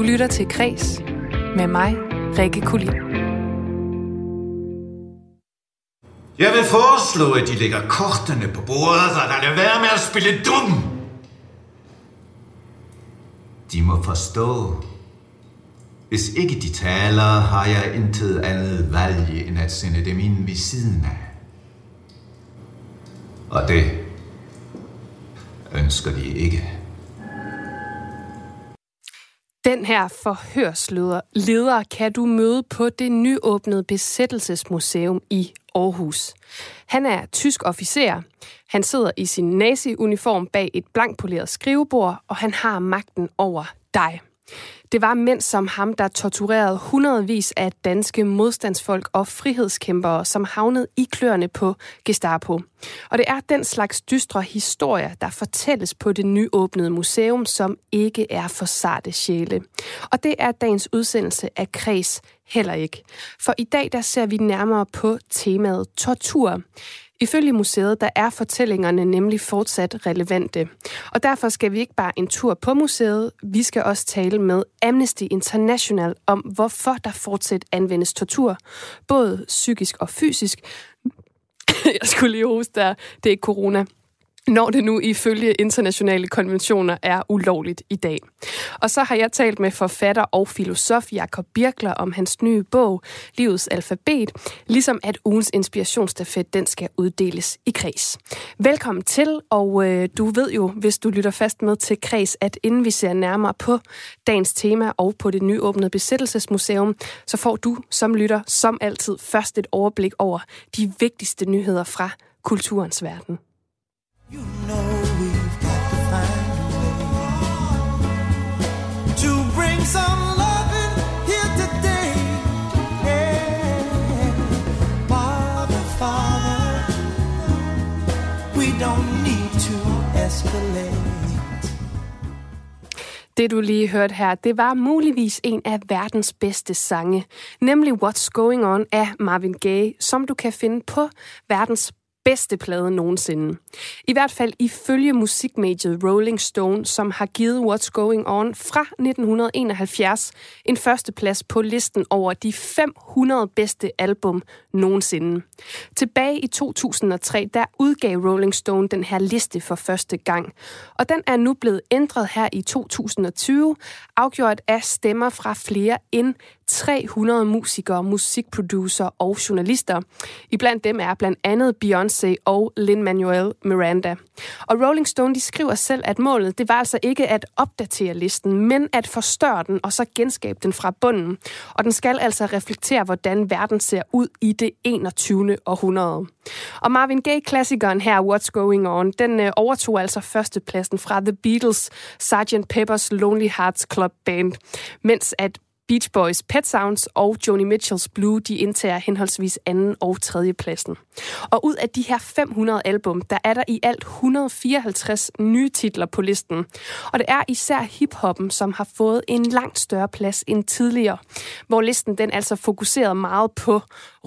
Du lytter til Kres med mig, Rikke Kulin. Jeg vil foreslå, at de lægger kortene på bordet, og der lader være med at spille dum. De må forstå. Hvis ikke de taler, har jeg intet andet valg, end at sende dem ind ved siden af. Og det ønsker de ikke. Den her forhørsleder leder kan du møde på det nyåbnede besættelsesmuseum i Aarhus. Han er tysk officer. Han sidder i sin nazi-uniform bag et blankpoleret skrivebord, og han har magten over dig. Det var mænd som ham, der torturerede hundredvis af danske modstandsfolk og frihedskæmpere, som havnede i kløerne på Gestapo. Og det er den slags dystre historier, der fortælles på det nyåbnede museum, som ikke er for sarte sjæle. Og det er dagens udsendelse af Kreds heller ikke. For i dag der ser vi nærmere på temaet tortur. Ifølge museet, der er fortællingerne nemlig fortsat relevante. Og derfor skal vi ikke bare en tur på museet, vi skal også tale med Amnesty International om, hvorfor der fortsat anvendes tortur, både psykisk og fysisk. Jeg skulle lige hoste der, det er ikke corona når det nu ifølge internationale konventioner er ulovligt i dag. Og så har jeg talt med forfatter og filosof Jakob Birkler om hans nye bog, Livets Alfabet, ligesom at ugens inspirationsstafet, den skal uddeles i kreds. Velkommen til, og øh, du ved jo, hvis du lytter fast med til kreds, at inden vi ser nærmere på dagens tema og på det nyåbnede besættelsesmuseum, så får du som lytter som altid først et overblik over de vigtigste nyheder fra kulturens verden. You know we've got to find a way to bring some loving here today. Yeah. Father, Father, we don't need to escalate. Det du lige hørte her, det var muligvis en af verdens bedste sange, nemlig What's Going On af Marvin Gaye, som du kan finde på verdens bedste plade nogensinde. I hvert fald ifølge musikmediet Rolling Stone, som har givet What's Going On fra 1971 en førsteplads på listen over de 500 bedste album nogensinde. Tilbage i 2003, der udgav Rolling Stone den her liste for første gang. Og den er nu blevet ændret her i 2020, afgjort af stemmer fra flere end 300 musikere, musikproducer og journalister. Iblandt dem er blandt andet Beyoncé og Lin-Manuel Miranda. Og Rolling Stone de skriver selv, at målet det var altså ikke at opdatere listen, men at forstørre den og så genskabe den fra bunden. Og den skal altså reflektere, hvordan verden ser ud i det 21. århundrede. Og Marvin Gaye-klassikeren her, What's Going On, den øh, overtog altså førstepladsen fra The Beatles' Sgt. Pepper's Lonely Hearts Club Band, mens at Beach Boys Pet Sounds og Joni Mitchells Blue, de indtager henholdsvis anden og tredje pladsen. Og ud af de her 500 album, der er der i alt 154 nye titler på listen. Og det er især hiphoppen, som har fået en langt større plads end tidligere, hvor listen den altså fokuserede meget på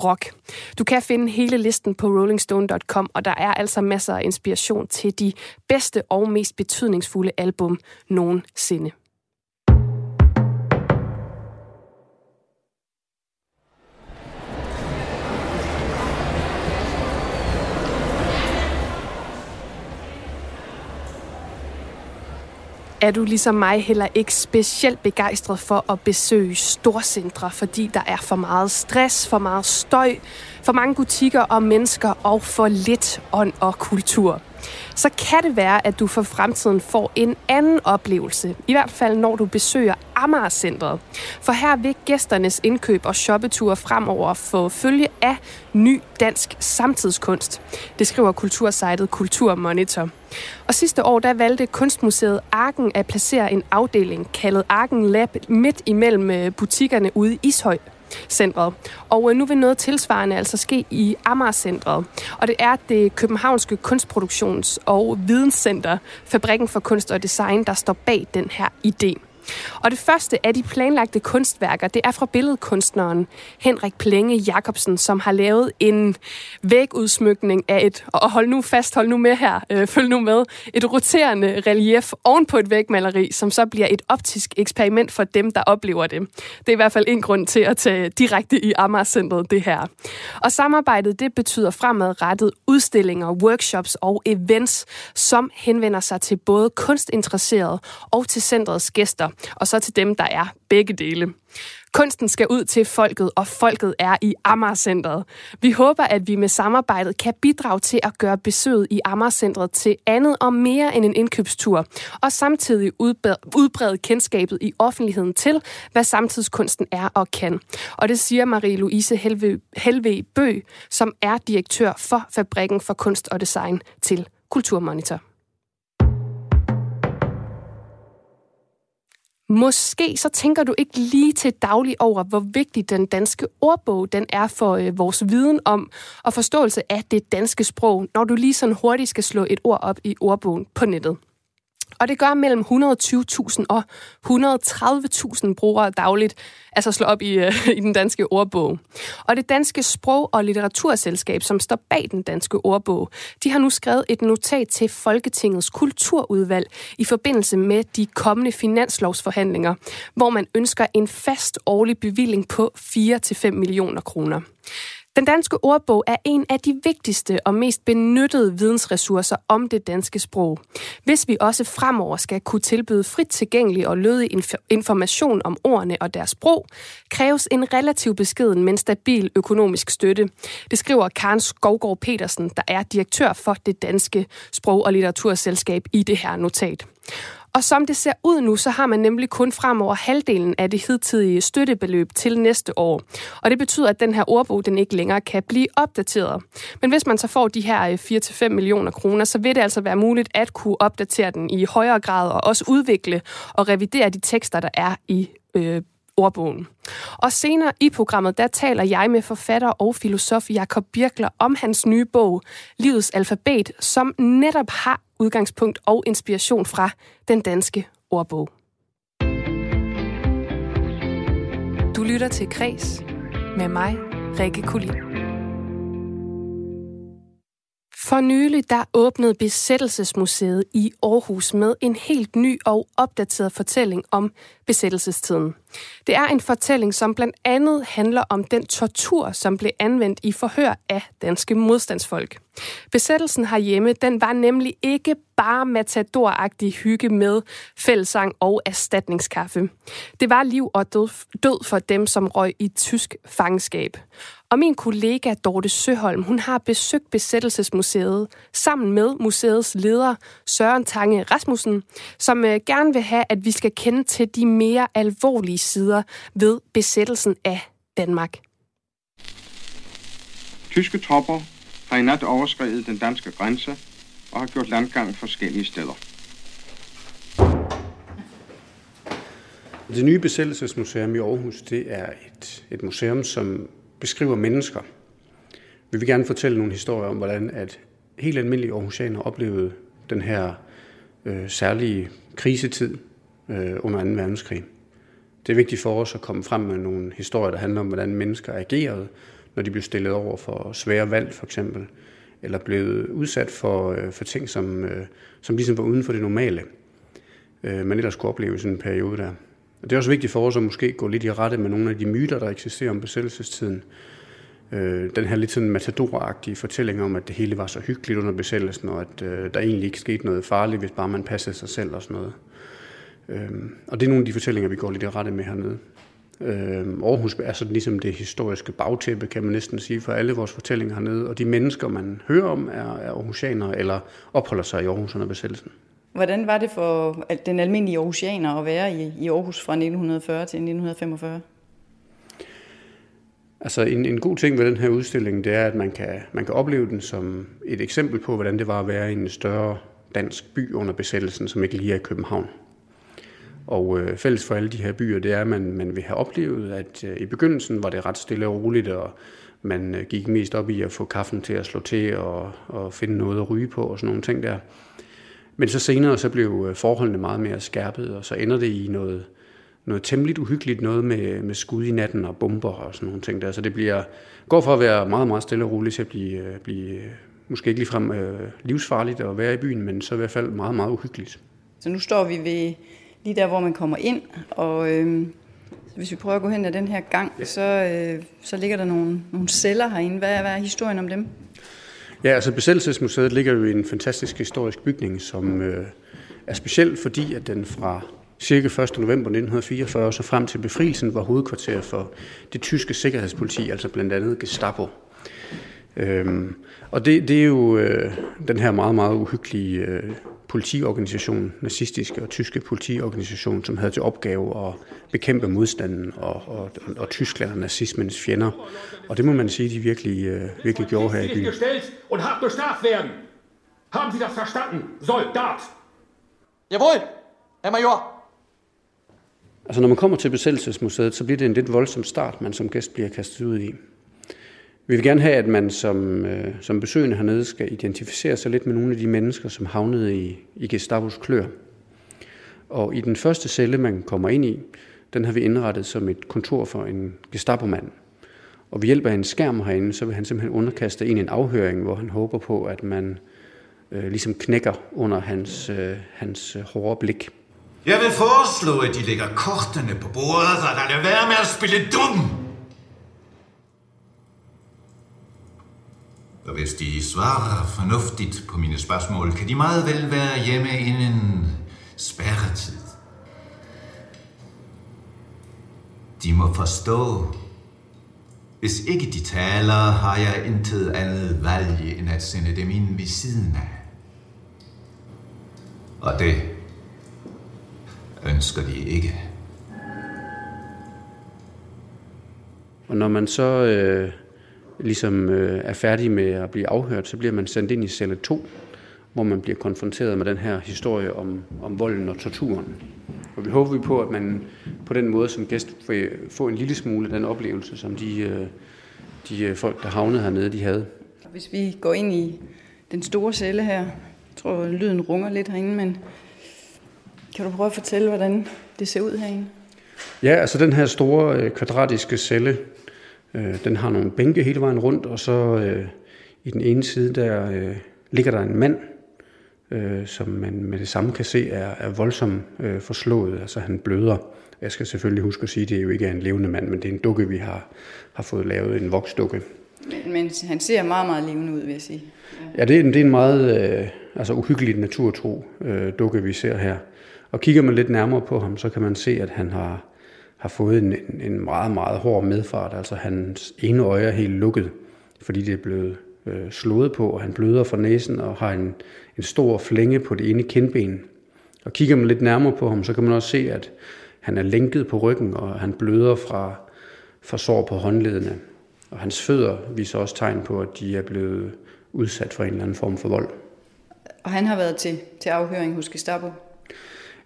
rock. Du kan finde hele listen på rollingstone.com, og der er altså masser af inspiration til de bedste og mest betydningsfulde album nogensinde. Er du ligesom mig heller ikke specielt begejstret for at besøge storcentre, fordi der er for meget stress, for meget støj, for mange butikker og mennesker og for lidt ånd og kultur så kan det være, at du for fremtiden får en anden oplevelse. I hvert fald, når du besøger Amager-centret. For her vil gæsternes indkøb og shoppeture fremover få følge af ny dansk samtidskunst. Det skriver kultursejtet Kulturmonitor. Og sidste år, der valgte Kunstmuseet Arken at placere en afdeling kaldet Arken Lab midt imellem øh, butikkerne ude i Ishøj centret. Og øh, nu vil noget tilsvarende altså ske i Amager-centret. Og det er det københavnske kunstproduktions- og videnscenter, Fabrikken for Kunst og Design, der står bag den her idé. Og det første af de planlagte kunstværker, det er fra billedkunstneren Henrik Plenge Jacobsen, som har lavet en vægudsmykning af et, og hold nu fast, hold nu med her, øh, følg nu med, et roterende relief oven på et vægmaleri, som så bliver et optisk eksperiment for dem, der oplever det. Det er i hvert fald en grund til at tage direkte i Amager det her. Og samarbejdet, det betyder fremadrettet udstillinger, workshops og events, som henvender sig til både kunstinteresserede og til centrets gæster, og så til dem, der er begge dele. Kunsten skal ud til folket, og folket er i Amagercentret. Vi håber, at vi med samarbejdet kan bidrage til at gøre besøget i Amagercentret til andet og mere end en indkøbstur, og samtidig udbrede kendskabet i offentligheden til, hvad samtidskunsten er og kan. Og det siger Marie-Louise Helve, Helve Bø, som er direktør for Fabrikken for Kunst og Design til Kulturmonitor. Måske så tænker du ikke lige til daglig over, hvor vigtig den danske ordbog den er for øh, vores viden om og forståelse af det danske sprog, når du lige sådan hurtigt skal slå et ord op i ordbogen på nettet. Og det gør mellem 120.000 og 130.000 brugere dagligt, altså slå op i, øh, i den danske ordbog. Og det danske sprog- og litteraturselskab, som står bag den danske ordbog, de har nu skrevet et notat til Folketingets kulturudvalg i forbindelse med de kommende finanslovsforhandlinger, hvor man ønsker en fast årlig bevilling på 4-5 millioner kroner. Den danske ordbog er en af de vigtigste og mest benyttede vidensressourcer om det danske sprog. Hvis vi også fremover skal kunne tilbyde frit tilgængelig og lødig information om ordene og deres sprog, kræves en relativ beskeden, men stabil økonomisk støtte. Det skriver Karen Skovgaard Petersen, der er direktør for det danske sprog- og litteraturselskab i det her notat. Og som det ser ud nu, så har man nemlig kun fremover halvdelen af det hidtidige støttebeløb til næste år. Og det betyder, at den her ordbog den ikke længere kan blive opdateret. Men hvis man så får de her øh, 4-5 millioner kroner, så vil det altså være muligt at kunne opdatere den i højere grad og også udvikle og revidere de tekster, der er i øh, ordbogen. Og senere i programmet, der taler jeg med forfatter og filosof Jakob Birkler om hans nye bog, Livets Alfabet, som netop har udgangspunkt og inspiration fra den danske ordbog. Du lytter til Kres med mig, Rikke Kulin. For nylig der åbnede Besættelsesmuseet i Aarhus med en helt ny og opdateret fortælling om besættelsestiden. Det er en fortælling, som blandt andet handler om den tortur, som blev anvendt i forhør af danske modstandsfolk. Besættelsen herhjemme, den var nemlig ikke bare matadoragtig hygge med fællesang og erstatningskaffe. Det var liv og død, død for dem, som røg i tysk fangenskab. Og min kollega Dorte Søholm, hun har besøgt Besættelsesmuseet sammen med museets leder Søren Tange Rasmussen, som øh, gerne vil have, at vi skal kende til de mere alvorlige sider ved besættelsen af Danmark. Tyske tropper har i nat overskrevet den danske grænse og har gjort landgang forskellige steder. Det nye besættelsesmuseum i Aarhus, det er et, et museum, som beskriver mennesker. Vi vil gerne fortælle nogle historier om, hvordan at helt almindelige Aarhusianer oplevede den her øh, særlige krisetid øh, under 2. verdenskrig. Det er vigtigt for os at komme frem med nogle historier, der handler om, hvordan mennesker agerede, når de blev stillet over for svære valg for eksempel, eller blev udsat for, øh, for ting, som, øh, som ligesom var uden for det normale, øh, man ellers kunne opleve i sådan en periode der. Og det er også vigtigt for os at måske gå lidt i rette med nogle af de myter, der eksisterer om besættelsestiden. Øh, den her lidt sådan matadoragtige fortælling om, at det hele var så hyggeligt under besættelsen, og at øh, der egentlig ikke skete noget farligt, hvis bare man passede sig selv og sådan noget. Øh, og det er nogle af de fortællinger, vi går lidt i rette med hernede. Øh, Aarhus er sådan ligesom det historiske bagtæppe, kan man næsten sige, for alle vores fortællinger hernede. Og de mennesker, man hører om, er, er aarhusianere eller opholder sig i Aarhus under besættelsen. Hvordan var det for den almindelige aarhusianer at være i, i Aarhus fra 1940 til 1945? Altså en, en god ting ved den her udstilling, det er, at man kan, man kan opleve den som et eksempel på, hvordan det var at være i en større dansk by under besættelsen, som ikke lige er i København. Og øh, fælles for alle de her byer, det er, at man, man vil have oplevet, at øh, i begyndelsen var det ret stille og roligt, og man øh, gik mest op i at få kaffen til at slå til og, og finde noget at ryge på og sådan nogle ting der. Men så senere så blev øh, forholdene meget mere skærpet, og så ender det i noget, noget temmeligt uhyggeligt, noget med, med skud i natten og bomber og sådan nogle ting der. Så det bliver, går fra at være meget, meget stille og roligt til at blive, øh, blive måske ikke ligefrem øh, livsfarligt at være i byen, men så i hvert fald meget, meget uhyggeligt. Så nu står vi ved lige der, hvor man kommer ind, og øh, hvis vi prøver at gå hen ad den her gang, så, øh, så ligger der nogle, nogle celler herinde. Hvad er, hvad er historien om dem? Ja, altså Besættelsesmuseet ligger jo i en fantastisk historisk bygning, som øh, er speciel, fordi at den fra cirka 1. november 1944 så frem til befrielsen var hovedkvarter for det tyske sikkerhedspoliti, altså blandt andet Gestapo. Øhm, og det, det er jo øh, den her meget, meget uhyggelige øh, politiorganisation, nazistiske og tyske politiorganisation, som havde til opgave at bekæmpe modstanden og, og, og, og Tyskland og nazismens fjender. Og det må man sige, de virkelig, øh, virkelig gjorde her i byen und habt bestraft werden. Haben Sie das verstanden, Soldat? Jawohl, Herr Major. Altså når man kommer til besættelsesmuseet, så bliver det en lidt voldsom start, man som gæst bliver kastet ud i. Vi vil gerne have, at man som, øh, som besøgende hernede skal identificere sig lidt med nogle af de mennesker, som havnede i, i Gestapos klør. Og i den første celle, man kommer ind i, den har vi indrettet som et kontor for en Gestapo-mand. Og ved hjælp af en skærm herinde, så vil han simpelthen underkaste en en afhøring, hvor han håber på, at man øh, ligesom knækker under hans, øh, hans øh, hårde blik. Jeg vil foreslå, at de lægger kortene på bordet, og der er være med at spille dum. Og hvis de svarer fornuftigt på mine spørgsmål, kan de meget vel være hjemme inden spærretid. De må forstå, hvis ikke de taler, har jeg intet andet valg, end at sende dem ind ved siden af. Og det ønsker de ikke. Og når man så øh, ligesom øh, er færdig med at blive afhørt, så bliver man sendt ind i celle 2, hvor man bliver konfronteret med den her historie om, om volden og torturen. Og vi håber på, at man på den måde som gæst får en lille smule den oplevelse, som de, øh, de øh, folk, der havnede hernede, de havde. Hvis vi går ind i den store celle her, jeg tror, lyden runger lidt herinde, men kan du prøve at fortælle, hvordan det ser ud herinde? Ja, altså den her store øh, kvadratiske celle, den har nogle bænke hele vejen rundt, og så øh, i den ene side, der øh, ligger der en mand, øh, som man med det samme kan se er, er voldsomt øh, forslået, altså han bløder. Jeg skal selvfølgelig huske at sige, at det jo ikke er en levende mand, men det er en dukke, vi har, har fået lavet, en voksdukke. Men, men han ser meget, meget levende ud, vil jeg sige. Ja, ja det, er, det er en meget øh, altså uhyggeligt naturtro øh, dukke, vi ser her. Og kigger man lidt nærmere på ham, så kan man se, at han har, har fået en, en meget, meget hård medfart. Altså hans ene øje er helt lukket, fordi det er blevet øh, slået på, og han bløder fra næsen og har en, en stor flænge på det ene kindben. Og kigger man lidt nærmere på ham, så kan man også se, at han er lænket på ryggen, og han bløder fra, fra sår på håndledene. Og hans fødder viser også tegn på, at de er blevet udsat for en eller anden form for vold. Og han har været til, til afhøring hos Gestapo?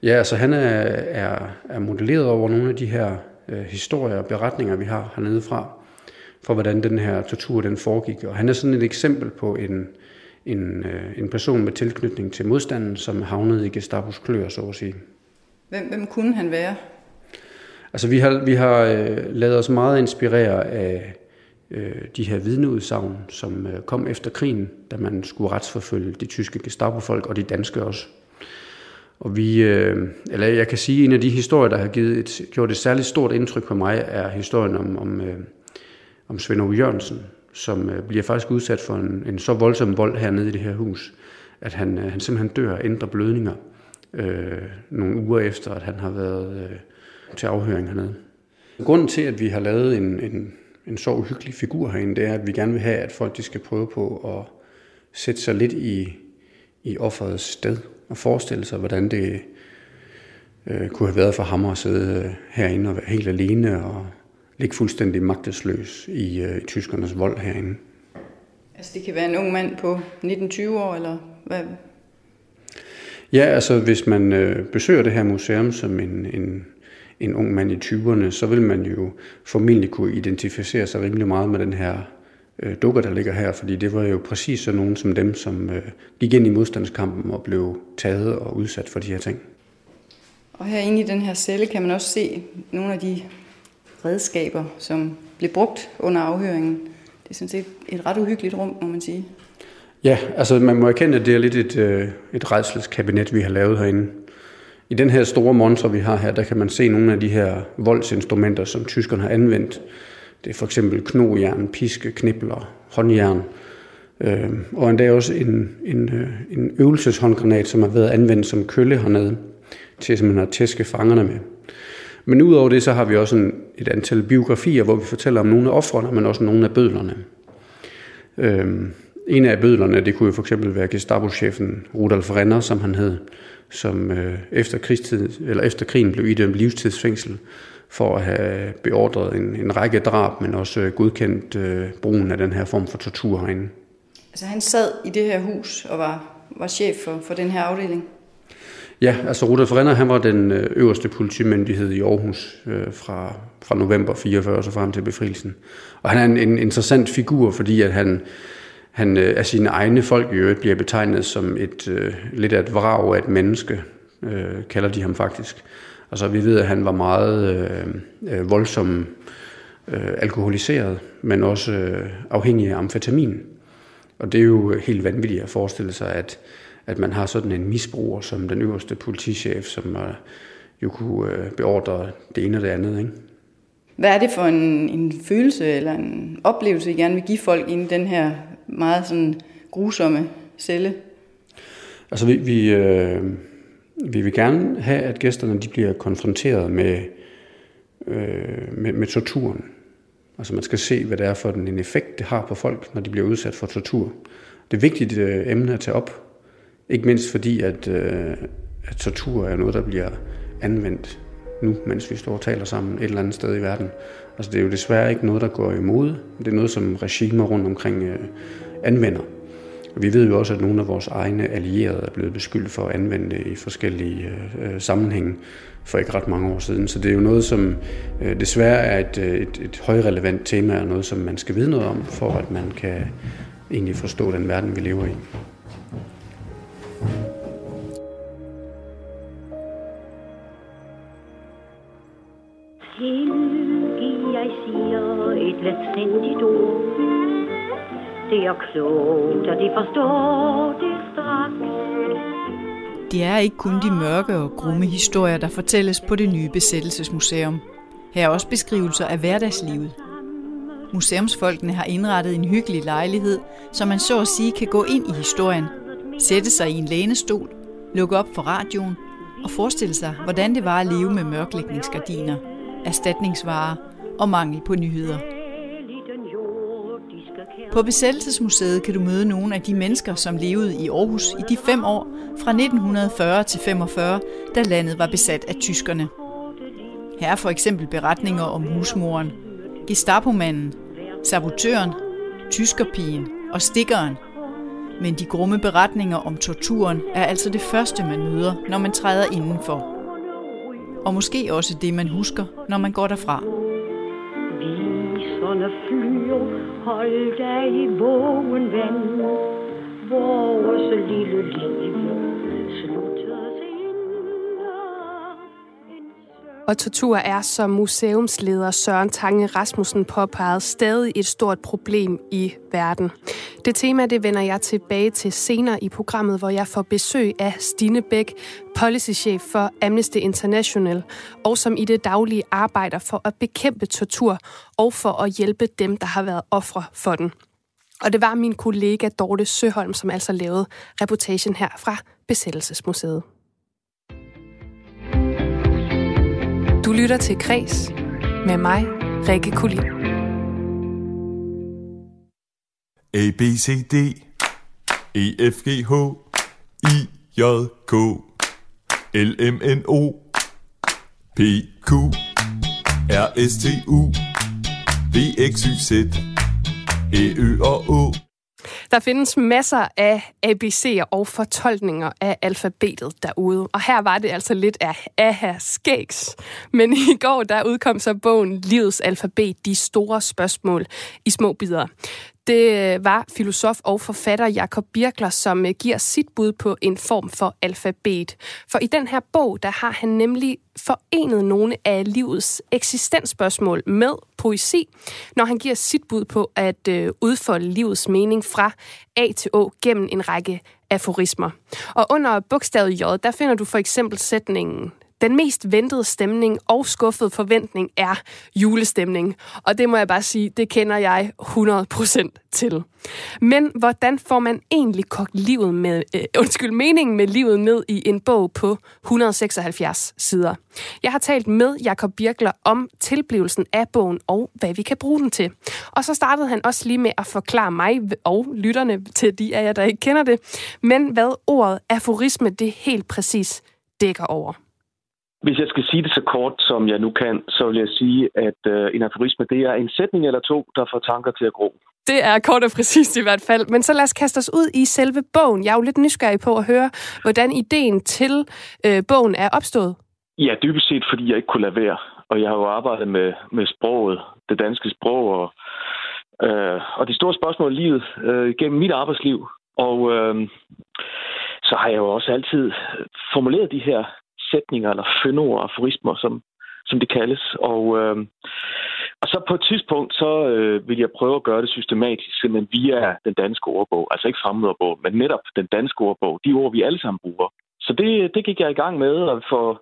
Ja, altså han er, er, er modelleret over nogle af de her øh, historier og beretninger, vi har hernede fra, for hvordan den her tortur den foregik. Og han er sådan et eksempel på en, en, øh, en person med tilknytning til modstanden, som havnede i Gestapos klør, så at sige. Hvem, hvem kunne han være? Altså vi har, vi har øh, lavet os meget inspirere af øh, de her vidneudsagn, som øh, kom efter krigen, da man skulle retsforfølge de tyske Gestapo-folk og de danske også. Og vi, øh, eller jeg kan sige, at en af de historier, der har givet et, gjort et særligt stort indtryk på mig, er historien om, om, øh, om Svend Ove Jørgensen, som øh, bliver faktisk udsat for en, en så voldsom vold hernede i det her hus, at han, øh, han simpelthen dør af indre blødninger øh, nogle uger efter, at han har været øh, til afhøring hernede. Grunden til, at vi har lavet en, en, en så uhyggelig figur herinde, det er, at vi gerne vil have, at folk de skal prøve på at sætte sig lidt i, i offerets sted og forestille sig, hvordan det øh, kunne have været for ham at sidde øh, herinde og være helt alene og ligge fuldstændig magtesløs i, øh, i tyskernes vold herinde. Altså det kan være en ung mand på 19-20 år, eller hvad? Ja, altså hvis man øh, besøger det her museum som en, en, en ung mand i 20'erne, så vil man jo formentlig kunne identificere sig rimelig meget med den her øh, dukker, der ligger her, fordi det var jo præcis sådan nogen som dem, som øh, gik ind i modstandskampen og blev taget og udsat for de her ting. Og herinde i den her celle kan man også se nogle af de redskaber, som blev brugt under afhøringen. Det er sådan set et ret uhyggeligt rum, må man sige. Ja, altså man må erkende, at det er lidt et, øh, et redselskabinet, vi har lavet herinde. I den her store monster, vi har her, der kan man se nogle af de her voldsinstrumenter, som tyskerne har anvendt. Det er for eksempel knojern, piske, knibler, håndjern, øh, og endda også en, en, øh, en øvelseshåndgranat, som har været anvendt som kølle hernede, til simpelthen at tæske fangerne med. Men udover det, så har vi også en, et antal biografier, hvor vi fortæller om nogle af offrene, men også nogle af bødlerne. Øh, en af bødlerne, det kunne jo for eksempel være Gestapo-chefen Rudolf Renner, som han hed, som øh, efter, krigstid, eller efter krigen blev idømt livstidsfængsel for at have beordret en, en række drab, men også øh, godkendt øh, brugen af den her form for tortur herinde. Altså han sad i det her hus og var, var chef for, for den her afdeling? Ja, altså Rudolf Renner, han var den øh, øverste politimyndighed i Aarhus øh, fra, fra november 44 og så frem til befrielsen. Og han er en, en interessant figur, fordi at han, han øh, af sine egne folk i øvrigt bliver betegnet som et øh, lidt af et vrag af et menneske, øh, kalder de ham faktisk. Altså vi ved, at han var meget øh, øh, voldsom øh, alkoholiseret, men også øh, afhængig af amfetamin. Og det er jo helt vanvittigt at forestille sig, at at man har sådan en misbruger som den øverste politichef, som øh, jo kunne øh, beordre det ene og det andet. Ikke? Hvad er det for en, en følelse eller en oplevelse, I gerne vil give folk inden den her meget sådan grusomme celle? Altså vi, vi, øh, vi vil gerne have, at gæsterne de bliver konfronteret med, øh, med, med torturen. Altså man skal se, hvad det er for en effekt, det har på folk, når de bliver udsat for tortur. Det er vigtigt øh, emne at tage op, ikke mindst fordi, at, øh, at tortur er noget, der bliver anvendt nu, mens vi står og taler sammen et eller andet sted i verden. Altså det er jo desværre ikke noget, der går imod. Det er noget, som regimer rundt omkring øh, anvender. Og vi ved jo også, at nogle af vores egne allierede er blevet beskyldt for at anvende det i forskellige øh, øh sammenhænge for ikke ret mange år siden. Så det er jo noget, som øh, desværre er et, øh, et, et højrelevant tema, og noget, som man skal vide noget om, for at man kan egentlig forstå den verden, vi lever i. letsindigt ord. Det er klogt, og de forstår det straks. Det er ikke kun de mørke og grumme historier, der fortælles på det nye besættelsesmuseum. Her er også beskrivelser af hverdagslivet. Museumsfolkene har indrettet en hyggelig lejlighed, så man så at sige kan gå ind i historien, sætte sig i en lænestol, lukke op for radioen og forestille sig, hvordan det var at leve med mørklægningsgardiner – erstatningsvarer og mangel på nyheder. På Besættelsesmuseet kan du møde nogle af de mennesker, som levede i Aarhus i de fem år fra 1940 til 45, da landet var besat af tyskerne. Her er for eksempel beretninger om husmoren, Gestapomanden, sabotøren, tyskerpigen og stikkeren. Men de grumme beretninger om torturen er altså det første, man møder, når man træder indenfor og måske også det, man husker, når man går derfra. Viserne flyver hold dig i vågen ven, vores lille liv Og tortur er, som museumsleder Søren Tange Rasmussen påpegede, stadig et stort problem i verden. Det tema det vender jeg tilbage til senere i programmet, hvor jeg får besøg af Stine Bæk, policychef for Amnesty International, og som i det daglige arbejder for at bekæmpe tortur og for at hjælpe dem, der har været ofre for den. Og det var min kollega Dorte Søholm, som altså lavede reportagen her fra Besættelsesmuseet. Du lytter til Kres med mig, Rikke Kulin. A, B, C, D, E, F, G, H, I, J, K, L, M, N, O, P, Q, R, S, T, U, V, X, Y, Z, E, Ø og Å. Der findes masser af ABC'er og fortolkninger af alfabetet derude, og her var det altså lidt af aha skægs. Men i går der udkom så bogen Livets alfabet, de store spørgsmål i små bidder. Det øh, var filosof og forfatter Jakob Birkler, som øh, giver sit bud på en form for alfabet. For i den her bog, der har han nemlig forenet nogle af livets eksistensspørgsmål med poesi, når han giver sit bud på at øh, udfolde livets mening fra A til Å gennem en række aforismer. Og under bogstavet J, der finder du for eksempel sætningen den mest ventede stemning og skuffede forventning er julestemning. Og det må jeg bare sige, det kender jeg 100% til. Men hvordan får man egentlig kogt livet med, øh, undskyld, meningen med livet ned i en bog på 176 sider? Jeg har talt med Jakob Birkler om tilblivelsen af bogen og hvad vi kan bruge den til. Og så startede han også lige med at forklare mig og lytterne til de af jer, der ikke kender det, men hvad ordet aforisme det helt præcis dækker over. Hvis jeg skal sige det så kort, som jeg nu kan, så vil jeg sige, at øh, en aforisme, det er en sætning eller to, der får tanker til at gro. Det er kort og præcist i hvert fald. Men så lad os kaste os ud i selve bogen. Jeg er jo lidt nysgerrig på at høre, hvordan ideen til øh, bogen er opstået. Ja, dybest set, fordi jeg ikke kunne lade være. Og jeg har jo arbejdet med, med sproget, det danske sprog, og, øh, og de store spørgsmål i livet øh, gennem mit arbejdsliv. Og øh, så har jeg jo også altid formuleret de her sætninger eller fyndord, aforismer, som, som det kaldes. Og, øh, og så på et tidspunkt, så øh, vil jeg prøve at gøre det systematisk, simpelthen via den danske ordbog. Altså ikke fremmedordbog, men netop den danske ordbog. De ord, vi alle sammen bruger. Så det, det gik jeg i gang med for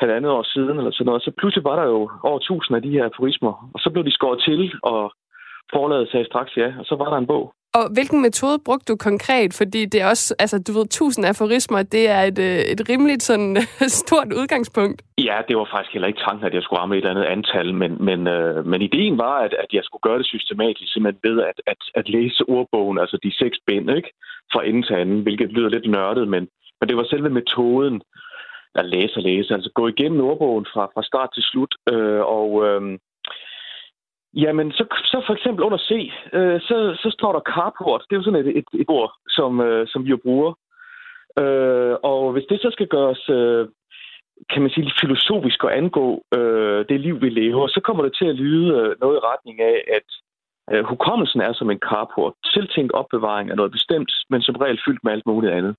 halvandet år siden, eller sådan noget. Så pludselig var der jo over tusind af de her aforismer, og så blev de skåret til, og forladet sagde straks ja, og så var der en bog. Og hvilken metode brugte du konkret? Fordi det er også, altså du ved, tusind aforismer, det er et, øh, et rimeligt sådan stort udgangspunkt. Ja, det var faktisk heller ikke tanken, at jeg skulle ramme et eller andet antal, men, men, øh, men ideen var, at, at jeg skulle gøre det systematisk, simpelthen ved at, at, at læse ordbogen, altså de seks bind, ikke? Fra ende til anden, hvilket lyder lidt nørdet, men, men det var selve metoden, at læse og læse. Altså gå igennem ordbogen fra, fra start til slut, øh, og... Øh, Jamen, så, så for eksempel under C, øh, så, så står der carport. Det er jo sådan et, et, et ord, som, øh, som vi jo bruger. Øh, og hvis det så skal gøres, øh, kan man sige, filosofisk og angå øh, det liv, vi lever, så kommer det til at lyde øh, noget i retning af, at øh, hukommelsen er som en carport. Tiltænkt opbevaring af noget bestemt, men som regel fyldt med alt muligt andet.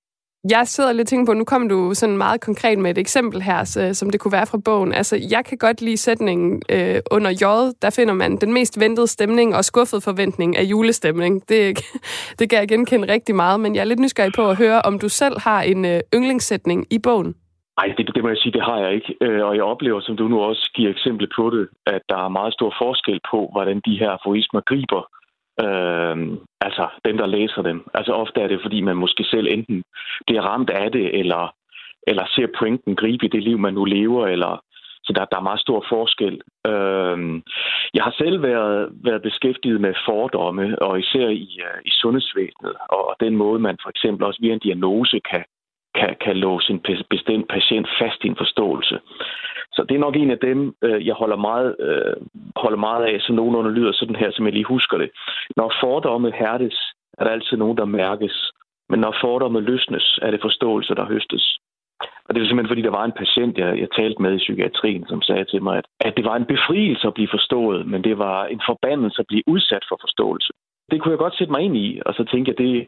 Jeg sidder lidt og tænker på, nu kom du sådan meget konkret med et eksempel her, så, som det kunne være fra bogen. Altså, jeg kan godt lide sætningen øh, under J, der finder man den mest ventede stemning og skuffet forventning af julestemning. Det, det kan jeg genkende rigtig meget, men jeg er lidt nysgerrig på at høre, om du selv har en øh, yndlingssætning i bogen. Nej, det, det må jeg sige, det har jeg ikke. Øh, og jeg oplever, som du nu også giver eksempel på det, at der er meget stor forskel på, hvordan de her aforismer griber Øh, altså dem, der læser dem. Altså ofte er det, fordi man måske selv enten bliver ramt af det, eller, eller ser pointen gribe i det liv, man nu lever, eller så der, der er meget stor forskel. Øh, jeg har selv været, været beskæftiget med fordomme, og især i, øh, i sundhedsvæsenet, og, og den måde, man for eksempel også via en diagnose kan, kan, kan låse en bestemt patient fast i en forståelse. Så det er nok en af dem, øh, jeg holder meget, øh, holder meget af, så nogenlunde lyder sådan her, som jeg lige husker det. Når fordomme hærdes, er der altid nogen, der mærkes. Men når fordomme løsnes, er det forståelse, der høstes. Og det er simpelthen, fordi der var en patient, jeg, jeg talte med i psykiatrien, som sagde til mig, at, at det var en befrielse at blive forstået, men det var en forbandelse at blive udsat for forståelse. Det kunne jeg godt sætte mig ind i, og så tænkte jeg, det,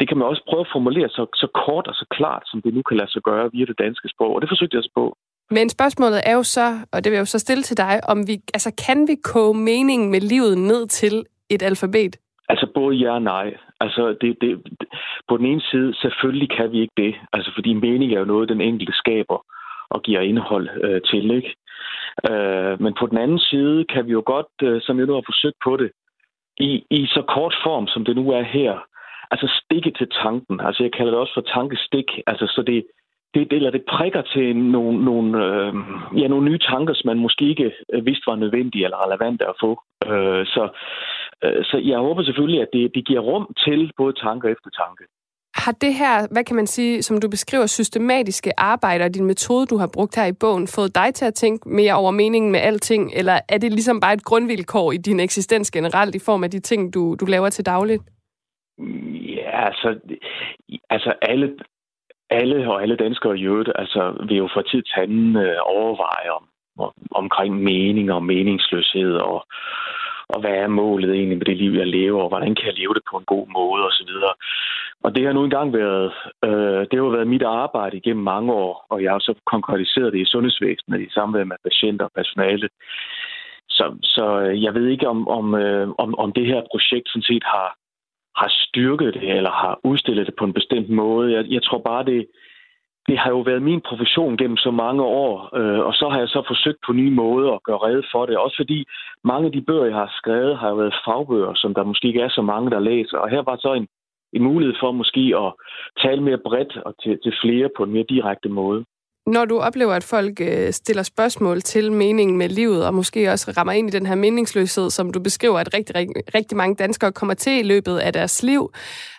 det kan man også prøve at formulere så, så kort og så klart, som det nu kan lade sig gøre via det danske sprog, og det forsøgte jeg så på. Men spørgsmålet er jo så, og det vil jeg jo så stille til dig, om vi, altså kan vi koge meningen med livet ned til et alfabet? Altså både ja og nej. Altså det, det, på den ene side, selvfølgelig kan vi ikke det. Altså fordi mening er jo noget, den enkelte skaber og giver indhold øh, til, ikke? Øh, men på den anden side kan vi jo godt, øh, som jeg nu har forsøgt på det, i, i så kort form, som det nu er her, altså stikke til tanken. Altså jeg kalder det også for tankestik. Altså så det, det, eller det prikker til nogle, nogle, øh, ja, nogle nye tanker, som man måske ikke øh, vidste var nødvendige eller relevante at få. Øh, så, øh, så jeg håber selvfølgelig, at det, det giver rum til både tanker efter tanke. Har det her, hvad kan man sige, som du beskriver, systematiske arbejde og din metode, du har brugt her i bogen, fået dig til at tænke mere over meningen med alting, eller er det ligesom bare et grundvilkår i din eksistens generelt i form af de ting, du, du laver til dagligt? Ja, altså, altså alle, alle og alle danskere i øvrigt altså, vil jo fra tid til anden øh, overveje om, om, omkring mening og meningsløshed og, og hvad er målet egentlig med det liv, jeg lever, og hvordan kan jeg leve det på en god måde osv. Og det har nu engang været, øh, det har været mit arbejde igennem mange år, og jeg har så konkretiseret det i sundhedsvæsenet i samvær med patienter og personale. Så, så øh, jeg ved ikke, om, om, øh, om, om det her projekt sådan set har, har styrket det, eller har udstillet det på en bestemt måde. Jeg, jeg tror bare, det, det har jo været min profession gennem så mange år, øh, og så har jeg så forsøgt på nye måder at gøre redde for det. Også fordi mange af de bøger, jeg har skrevet, har været fagbøger, som der måske ikke er så mange, der læser. Og her var så en, en mulighed for måske at tale mere bredt og til, til flere på en mere direkte måde. Når du oplever, at folk øh, stiller spørgsmål til meningen med livet, og måske også rammer ind i den her meningsløshed, som du beskriver, at rigtig, rigtig, rigtig mange danskere kommer til i løbet af deres liv,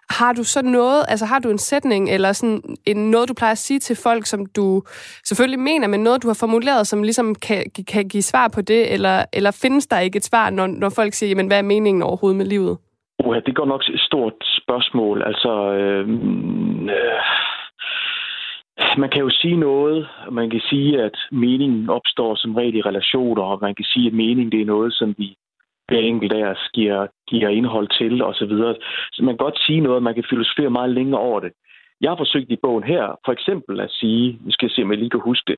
har du så noget, altså har du en sætning, eller sådan en, noget, du plejer at sige til folk, som du selvfølgelig mener, men noget, du har formuleret, som ligesom kan, kan give svar på det, eller, eller findes der ikke et svar, når, når folk siger, jamen, hvad er meningen overhovedet med livet? Ja, det går nok et stort spørgsmål. Altså, øhm, øh, øh, man kan jo sige noget, man kan sige, at meningen opstår som regel i relationer, og man kan sige, at mening det er noget, som vi hver enkelt af os giver, giver indhold til osv. Så, videre. så man kan godt sige noget, man kan filosofere meget længere over det. Jeg har forsøgt i bogen her for eksempel at sige, vi skal se, om jeg lige kan huske det,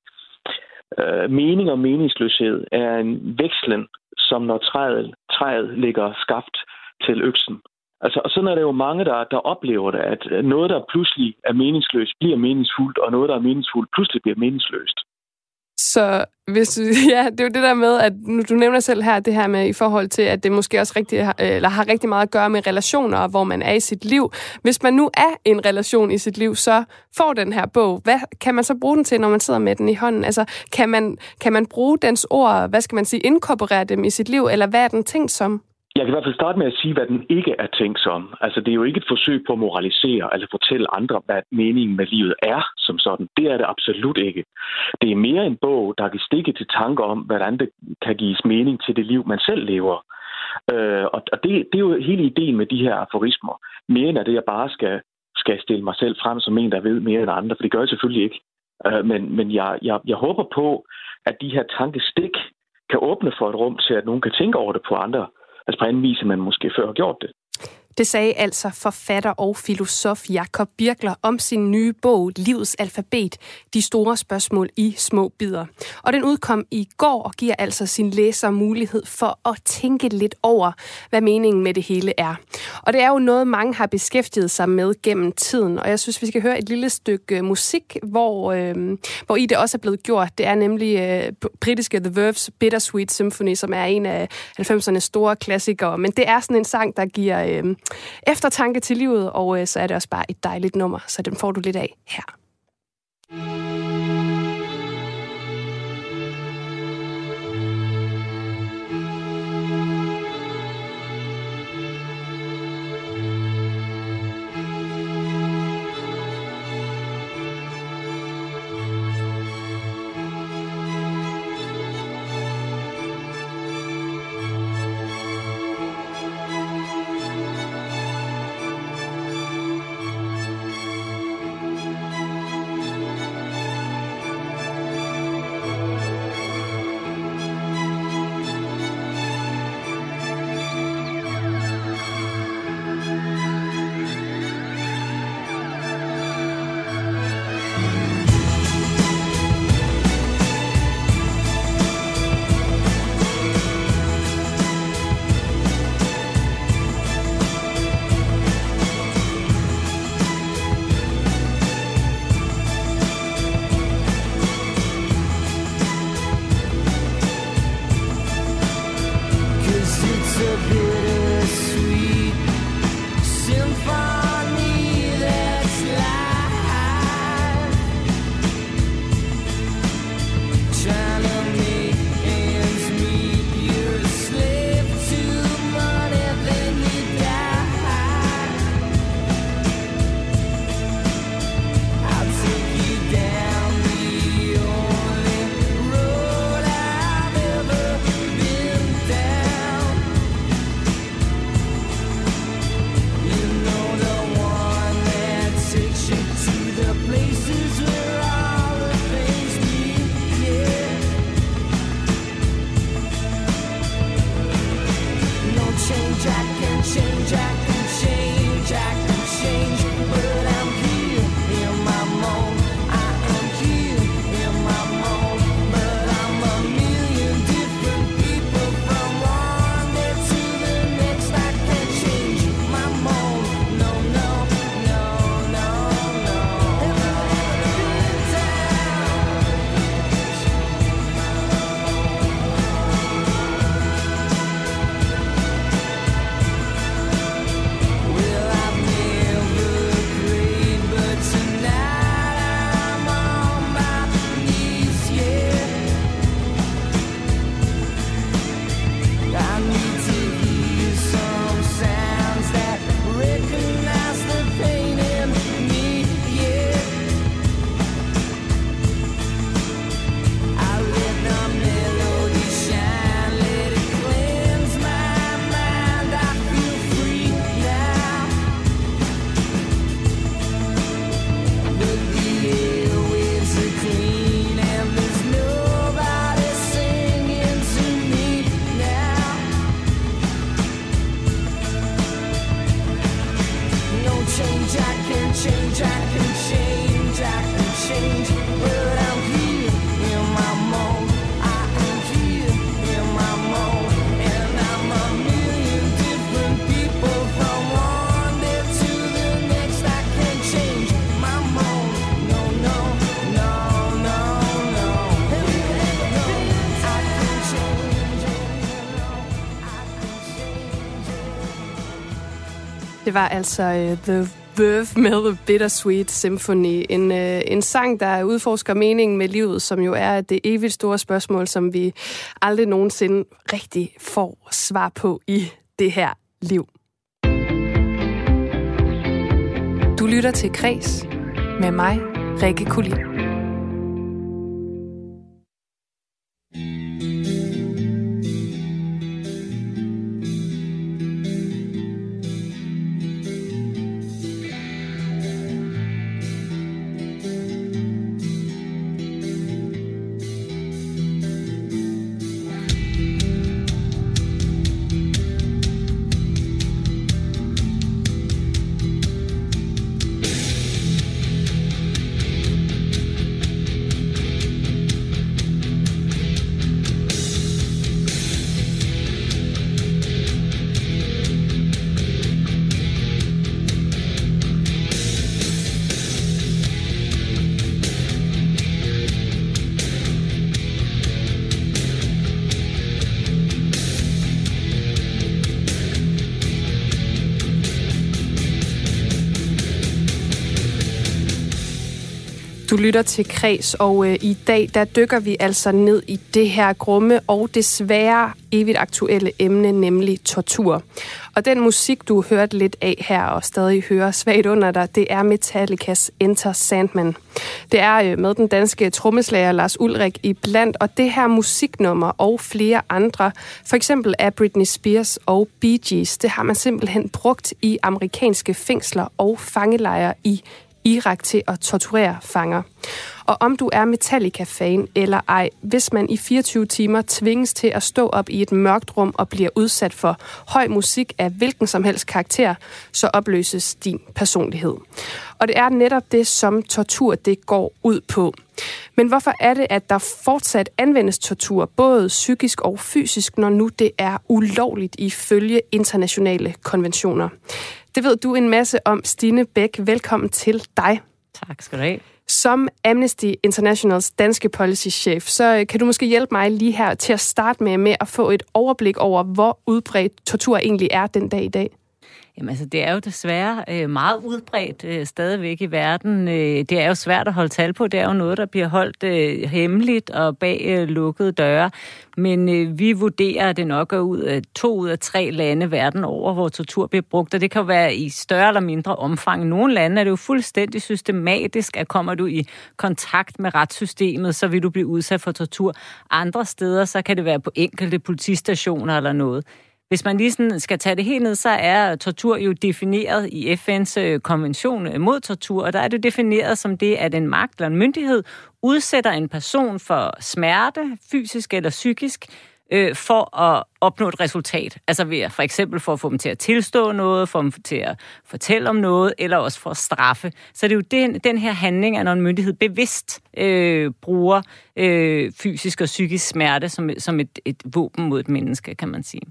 øh, mening og meningsløshed er en vekslen, som når træet, træet ligger skaft til øksen. Altså, og sådan er det jo mange, der, der oplever det, at øh, noget, der pludselig er meningsløst, bliver meningsfuldt, og noget, der er meningsfuldt, pludselig bliver meningsløst. Så hvis, ja, det er jo det der med, at nu, du nævner selv her det her med i forhold til, at det måske også rigtig, øh, eller har rigtig meget at gøre med relationer, hvor man er i sit liv. Hvis man nu er i en relation i sit liv, så får den her bog. Hvad kan man så bruge den til, når man sidder med den i hånden? Altså, kan man, kan man bruge dens ord, hvad skal man sige, inkorporere dem i sit liv, eller hvad er den tænkt som? Jeg kan i hvert fald starte med at sige, hvad den ikke er tænkt som. Altså, det er jo ikke et forsøg på at moralisere eller fortælle andre, hvad meningen med livet er som sådan. Det er det absolut ikke. Det er mere en bog, der kan stikke til tanker om, hvordan det kan gives mening til det liv, man selv lever. Øh, og det, det er jo hele ideen med de her aforismer. Mere end at det, jeg bare skal, skal stille mig selv frem som en, der ved mere end andre, for det gør jeg selvfølgelig ikke. Øh, men men jeg, jeg, jeg håber på, at de her tankestik kan åbne for et rum til, at nogen kan tænke over det på andre altså på anden vis, man måske før har gjort det. Det sagde altså forfatter og filosof Jakob Birkler om sin nye bog Livets Alfabet, de store spørgsmål i små bidder. Og den udkom i går og giver altså sin læser mulighed for at tænke lidt over, hvad meningen med det hele er. Og det er jo noget, mange har beskæftiget sig med gennem tiden, og jeg synes, vi skal høre et lille stykke øh, musik, hvor, øh, hvor i det også er blevet gjort. Det er nemlig øh, britiske The Verve's Bittersweet Symphony, som er en af 90'ernes store klassikere. Men det er sådan en sang, der giver... Øh, eftertanke til livet, og øh, så er det også bare et dejligt nummer, så den får du lidt af her. Det var altså uh, The Verve med The Bittersweet Symphony. En, uh, en sang, der udforsker meningen med livet, som jo er det evigt store spørgsmål, som vi aldrig nogensinde rigtig får svar på i det her liv. Du lytter til Kres med mig, Rikke Kulin. Du lytter til Kres, og øh, i dag der dykker vi altså ned i det her grumme og desværre evigt aktuelle emne, nemlig tortur. Og den musik, du hørte lidt af her og stadig hører svagt under dig, det er Metallicas Enter Sandman. Det er øh, med den danske trommeslager Lars Ulrik i blandt, og det her musiknummer og flere andre, for eksempel af Britney Spears og Bee Gees, det har man simpelthen brugt i amerikanske fængsler og fangelejre i Irak til at torturere fanger. Og om du er Metallica-fan eller ej, hvis man i 24 timer tvinges til at stå op i et mørkt rum og bliver udsat for høj musik af hvilken som helst karakter, så opløses din personlighed. Og det er netop det, som tortur det går ud på. Men hvorfor er det, at der fortsat anvendes tortur, både psykisk og fysisk, når nu det er ulovligt ifølge internationale konventioner? Det ved du en masse om, Stine Bæk. Velkommen til dig. Tak skal du have. Som Amnesty Internationals danske policy-chef, så øh, kan du måske hjælpe mig lige her til at starte med, med at få et overblik over, hvor udbredt tortur egentlig er den dag i dag. Jamen altså, det er jo desværre øh, meget udbredt øh, stadigvæk i verden. Øh, det er jo svært at holde tal på. Det er jo noget, der bliver holdt øh, hemmeligt og bag øh, lukkede døre. Men øh, vi vurderer, at det nok er ud af to ud af tre lande verden over, hvor tortur bliver brugt. Og det kan jo være i større eller mindre omfang. I nogle lande er det jo fuldstændig systematisk, at kommer du i kontakt med retssystemet, så vil du blive udsat for tortur. Andre steder, så kan det være på enkelte politistationer eller noget. Hvis man lige sådan skal tage det helt ned, så er tortur jo defineret i FN's øh, konvention øh, mod tortur, og der er det defineret som det, at en magt eller en myndighed udsætter en person for smerte, fysisk eller psykisk, øh, for at opnå et resultat. Altså ved for eksempel for at få dem til at tilstå noget, få dem til at fortælle om noget, eller også for at straffe. Så det er jo den, den her handling, at når en myndighed bevidst øh, bruger øh, fysisk og psykisk smerte som, som et, et våben mod et menneske, kan man sige.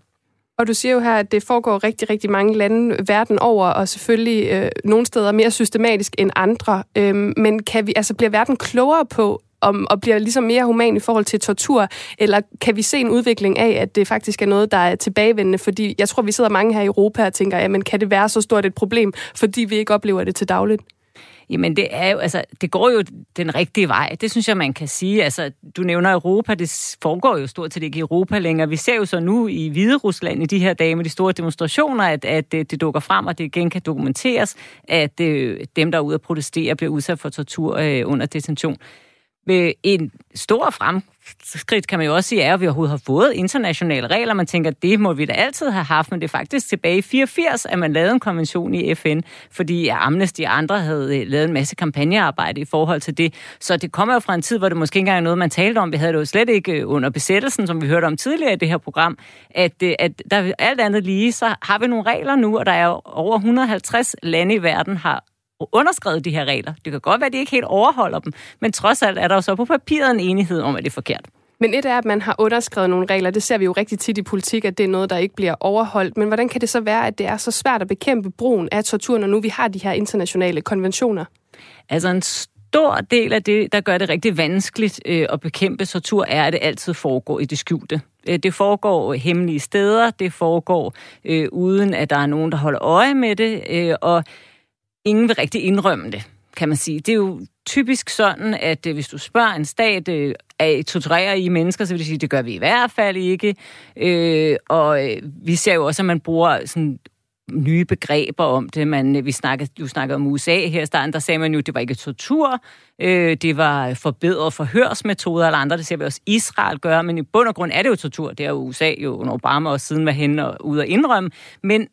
Og du siger jo her, at det foregår rigtig, rigtig mange lande verden over, og selvfølgelig øh, nogle steder mere systematisk end andre. Øhm, men kan vi, altså, bliver verden klogere på, om, og bliver ligesom mere human i forhold til tortur, eller kan vi se en udvikling af, at det faktisk er noget, der er tilbagevendende? Fordi jeg tror, vi sidder mange her i Europa og tænker, jamen kan det være så stort et problem, fordi vi ikke oplever det til dagligt? Jamen det er jo, altså, det går jo den rigtige vej. Det synes jeg, man kan sige. Altså, du nævner Europa, det foregår jo stort set ikke i Europa længere. Vi ser jo så nu i Hvide Rusland i de her dage med de store demonstrationer, at, at det, det dukker frem, og det igen kan dokumenteres, at øh, dem, der er ude at protestere, bliver udsat for tortur øh, under detention. Med En stor frem, skridt kan man jo også sige, er, at vi overhovedet har fået internationale regler. Man tænker, det må vi da altid have haft, men det er faktisk tilbage i 84, at man lavede en konvention i FN, fordi Amnesty og andre havde øh, lavet en masse kampagnearbejde i forhold til det. Så det kommer jo fra en tid, hvor det måske ikke engang er noget, man talte om. Vi havde det jo slet ikke øh, under besættelsen, som vi hørte om tidligere i det her program, at, øh, at der alt andet lige, så har vi nogle regler nu, og der er jo over 150 lande i verden har underskrevet de her regler. Det kan godt være, at de ikke helt overholder dem, men trods alt er der jo så på papiret en enighed om, at det er forkert. Men et er, at man har underskrevet nogle regler. Det ser vi jo rigtig tit i politik, at det er noget, der ikke bliver overholdt. Men hvordan kan det så være, at det er så svært at bekæmpe brugen af tortur, når nu vi har de her internationale konventioner? Altså en stor del af det, der gør det rigtig vanskeligt øh, at bekæmpe tortur, er, at det altid foregår i det skjulte. Øh, det foregår hemmelige steder, det foregår øh, uden, at der er nogen, der holder øje med det, øh, og ingen vil rigtig indrømme det kan man sige. Det er jo typisk sådan, at øh, hvis du spørger en stat, øh, torturerer I mennesker, så vil de sige, det gør vi i hvert fald ikke. Øh, og øh, vi ser jo også, at man bruger sådan nye begreber om det. Man, vi snakkede, du snakkede om USA her i starten, der sagde man jo, at det var ikke tortur, øh, det var forbedret forhørsmetoder eller andre, det ser vi også Israel gøre, men i bund og grund er det jo tortur. Det er jo USA jo under Obama også siden var henne og ud at indrømme, men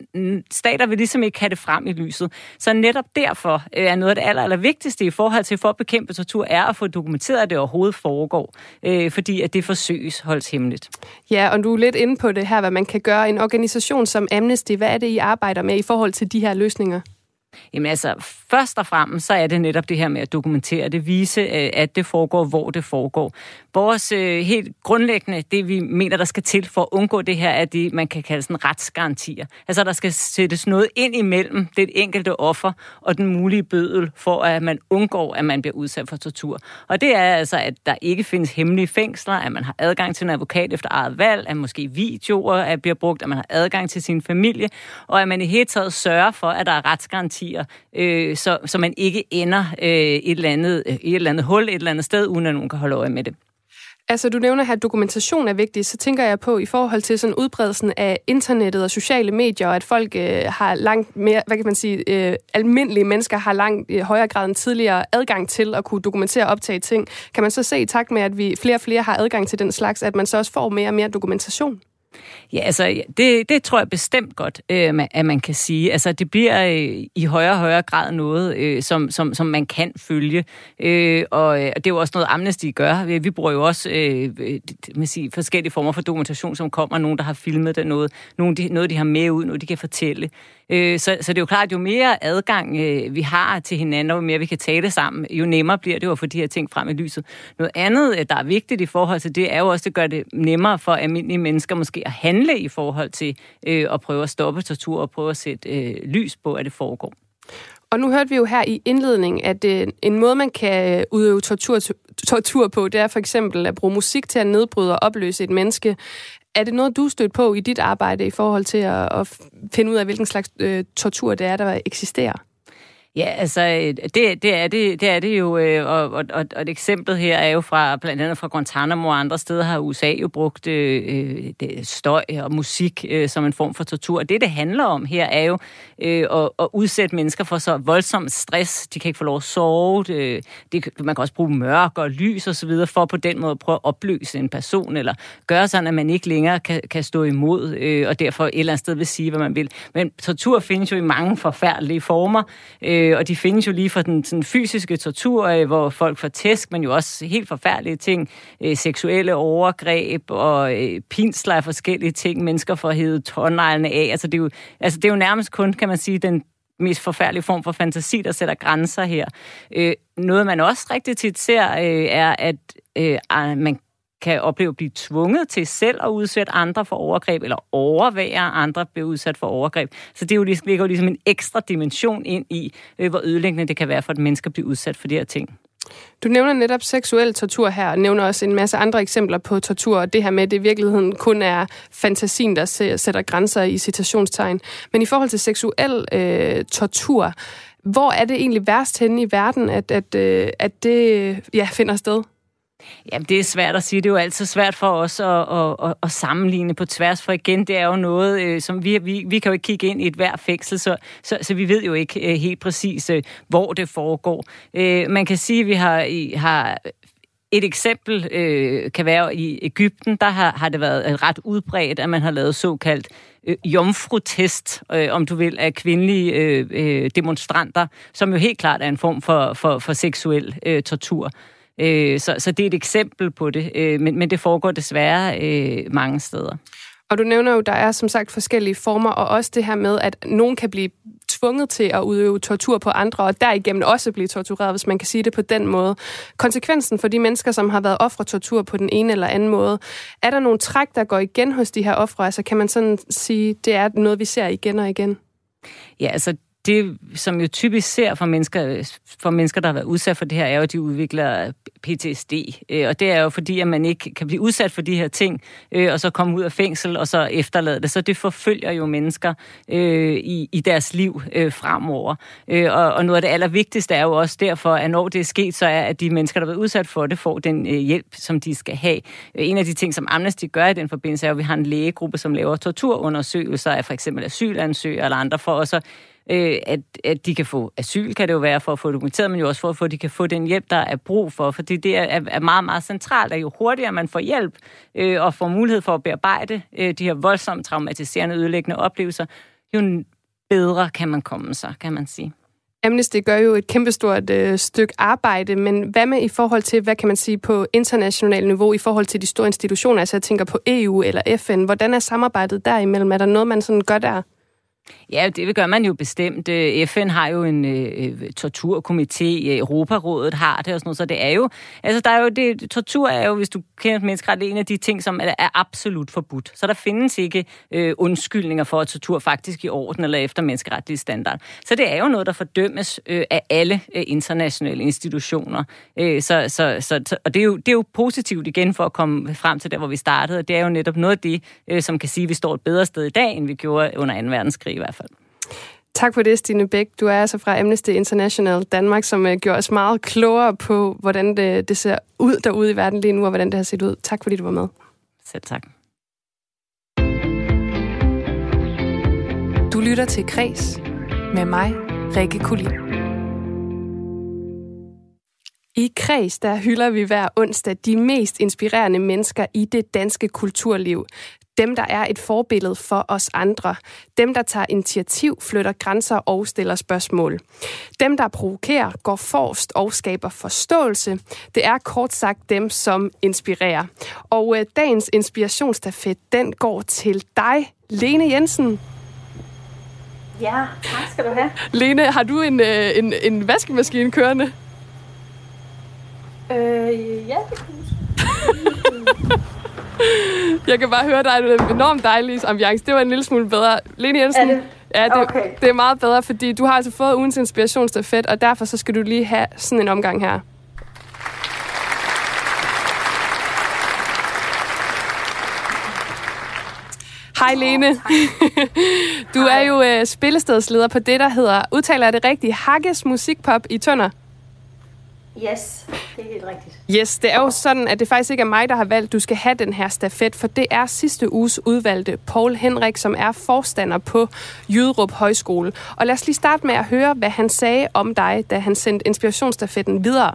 stater vil ligesom ikke have det frem i lyset. Så netop derfor øh, er noget af det aller, aller vigtigste i forhold til for at bekæmpe tortur, er at få dokumenteret, at det overhovedet foregår, øh, fordi at det forsøges holdes hemmeligt. Ja, og du er lidt inde på det her, hvad man kan gøre. En organisation som Amnesty, hvad er det, I arbejder med i forhold til de her løsninger? Jamen altså, først og fremmest så er det netop det her med at dokumentere det, vise, øh, at det foregår, hvor det foregår. Vores øh, helt grundlæggende, det vi mener, der skal til for at undgå det her, er det, man kan kalde sådan retsgarantier. Altså, der skal sættes noget ind imellem det enkelte offer og den mulige bødel, for at man undgår, at man bliver udsat for tortur. Og det er altså, at der ikke findes hemmelige fængsler, at man har adgang til en advokat efter eget valg, at måske videoer at bliver brugt, at man har adgang til sin familie, og at man i hele taget sørger for, at der er retsgarantier, øh, så, så man ikke ender øh, et, eller andet, øh, et eller andet hul et eller andet sted, uden at nogen kan holde øje med det. Altså, du nævner her, at dokumentation er vigtig, så tænker jeg på i forhold til sådan udbredelsen af internettet og sociale medier, og at folk øh, har langt mere, hvad kan man sige, øh, almindelige mennesker har langt øh, højere grad end tidligere adgang til at kunne dokumentere og optage ting. Kan man så se i takt med, at vi flere og flere har adgang til den slags, at man så også får mere og mere dokumentation? Ja, altså, det, det tror jeg bestemt godt, øh, at man kan sige. Altså, det bliver øh, i højere og højere grad noget, øh, som, som, som man kan følge. Øh, og, øh, og det er jo også noget, Amnesty gør. Vi, vi bruger jo også øh, øh man sige, forskellige former for dokumentation, som kommer. Nogen, der har filmet det, noget, nogen, de, noget, de har med ud, noget, de kan fortælle. Øh, så, så det er jo klart, at jo mere adgang øh, vi har til hinanden, og jo mere vi kan tale sammen, jo nemmere bliver det jo at få de her ting frem i lyset. Noget andet, øh, der er vigtigt i forhold til det, er jo også, at det gør det nemmere for almindelige mennesker måske at handle i forhold til øh, at prøve at stoppe tortur og prøve at sætte øh, lys på, at det foregår. Og nu hørte vi jo her i indledning, at øh, en måde, man kan øh, udøve tortur, tortur på, det er for eksempel at bruge musik til at nedbryde og opløse et menneske. Er det noget, du stødt på i dit arbejde i forhold til at, at finde ud af, hvilken slags øh, tortur det er, der eksisterer? Ja, altså, øh, det, det, er, det, det er det jo, øh, og, og, og et eksempel her er jo fra, blandt andet fra Guantanamo og andre steder har USA jo brugt øh, øh, det, støj og musik øh, som en form for tortur. Det, det handler om her, er jo øh, at, at udsætte mennesker for så voldsom stress. De kan ikke få lov at sove. Det, det, man kan også bruge mørk og lys og så videre, for på den måde at prøve at opløse en person, eller gøre sådan, at man ikke længere kan, kan stå imod, øh, og derfor et eller andet sted vil sige, hvad man vil. Men tortur findes jo i mange forfærdelige former, øh, Øh, og de findes jo lige fra den sådan, fysiske tortur, øh, hvor folk får tæsk, men jo også helt forfærdelige ting. Øh, seksuelle overgreb og øh, pinsler af forskellige ting. Mennesker får hævet tårneglene af. Altså det, er jo, altså, det er jo nærmest kun, kan man sige, den mest forfærdelige form for fantasi, der sætter grænser her. Øh, noget, man også rigtig tit ser, øh, er, at øh, ah, man kan opleve at blive tvunget til selv at udsætte andre for overgreb, eller overvære andre bliver udsat for overgreb. Så det er jo ligesom, ligger jo ligesom en ekstra dimension ind i, øh, hvor ødelæggende det kan være for et menneske at blive udsat for de her ting. Du nævner netop seksuel tortur her, og nævner også en masse andre eksempler på tortur, og det her med, at det i virkeligheden kun er fantasien, der sætter grænser i citationstegn. Men i forhold til seksuel øh, tortur, hvor er det egentlig værst henne i verden, at, at, øh, at det ja, finder sted? Jamen, det er svært at sige. Det er jo altid svært for os at, at, at, at sammenligne på tværs, for igen, det er jo noget, øh, som vi, vi, vi kan jo ikke kigge ind i et hver fængsel, så, så, så vi ved jo ikke øh, helt præcis, øh, hvor det foregår. Øh, man kan sige, at vi har, har et eksempel øh, kan være i Ægypten, der har, har det været øh, ret udbredt, at man har lavet såkaldt øh, jomfrutest, øh, om du vil, af kvindelige øh, øh demonstranter, som jo helt klart er en form for, for, for seksuel øh, tortur. Øh, så, så det er et eksempel på det, øh, men, men det foregår desværre øh, mange steder. Og du nævner jo, der er som sagt forskellige former, og også det her med, at nogen kan blive tvunget til at udøve tortur på andre, og derigennem også blive tortureret, hvis man kan sige det på den måde. Konsekvensen for de mennesker, som har været ofre tortur på den ene eller anden måde, er der nogle træk, der går igen hos de her ofre? Altså kan man sådan sige, det er noget, vi ser igen og igen? Ja, altså det, som jo typisk ser for mennesker, for mennesker, der har været udsat for det her, er jo, at de udvikler PTSD. Øh, og det er jo fordi, at man ikke kan blive udsat for de her ting, øh, og så komme ud af fængsel, og så efterlade det. Så det forfølger jo mennesker øh, i, i deres liv øh, fremover. Øh, og, og noget af det allervigtigste er jo også derfor, at når det er sket, så er, at de mennesker, der har været udsat for det, får den øh, hjælp, som de skal have. Øh, en af de ting, som Amnesty gør i den forbindelse, er at vi har en lægegruppe, som laver torturundersøgelser af for eksempel asylansøgere eller andre, for også øh, at, at de kan få asyl, kan det jo være, for at få dokumenteret, men jo også for at få, at de kan få den hjælp, der er brug for. Fordi det er, er meget, meget centralt, at jo hurtigere man får hjælp øh, og får mulighed for at bearbejde øh, de her voldsomt traumatiserende, ødelæggende oplevelser, jo bedre kan man komme sig, kan man sige. Amnesty gør jo et kæmpestort øh, stykke arbejde, men hvad med i forhold til, hvad kan man sige, på internationalt niveau, i forhold til de store institutioner, altså jeg tænker på EU eller FN, hvordan er samarbejdet derimellem? Er der noget, man sådan gør der? Ja, det gør man jo bestemt. Øh, FN har jo en øh, øh torturkomité, øh, Europarådet har det og sådan noget, så det er jo, altså der er jo det, tortur er jo, hvis du kender menneskeret, en af de ting, som er, er absolut forbudt. Så der findes ikke øh, undskyldninger for, at tortur faktisk i orden eller efter menneskeretlige standard. Så det er jo noget, der fordømmes øh, af alle øh, internationale institutioner. Øh, så, så, så, og det er, jo, det er jo positivt igen for at komme frem til der, hvor vi startede, og det er jo netop noget af det, øh, som kan sige, at vi står et bedre sted i dag, end vi gjorde under 2. verdenskrig hvert fald. Tak for det, Stine Bæk. Du er altså fra Amnesty International Danmark, som uh, gjorde os meget klogere på, hvordan det, det ser ud derude i verden lige nu, og hvordan det har set ud. Tak fordi du var med. Selv tak. Du lytter til Kres med mig, Rikke Kulin. I Kreds, der hylder vi hver onsdag de mest inspirerende mennesker i det danske kulturliv. Dem, der er et forbillede for os andre. Dem, der tager initiativ, flytter grænser og stiller spørgsmål. Dem, der provokerer, går forrest og skaber forståelse. Det er kort sagt dem, som inspirerer. Og øh, dagens inspirationsstafet, den går til dig, Lene Jensen. Ja, tak skal du have. Lene, har du en, øh, en, en vaskemaskine kørende? Øh, ja, det kunne Jeg kan bare høre, dig, at det er en enormt dejlig ambiance. Det var en lille smule bedre. Lene Jensen, er det? Ja, det, okay. det er meget bedre, fordi du har altså fået ugens inspirationsstafet, og derfor så skal du lige have sådan en omgang her. Hej Lene. du er jo uh, spillestedsleder på det, der hedder, udtaler jeg det rigtigt, Hakkes Musikpop i Tønder. Yes, det er helt rigtigt. Yes, det er jo sådan, at det faktisk ikke er mig, der har valgt, at du skal have den her stafet, for det er sidste uges udvalgte Paul Henrik, som er forstander på Jyderup Højskole. Og lad os lige starte med at høre, hvad han sagde om dig, da han sendte inspirationsstafetten videre.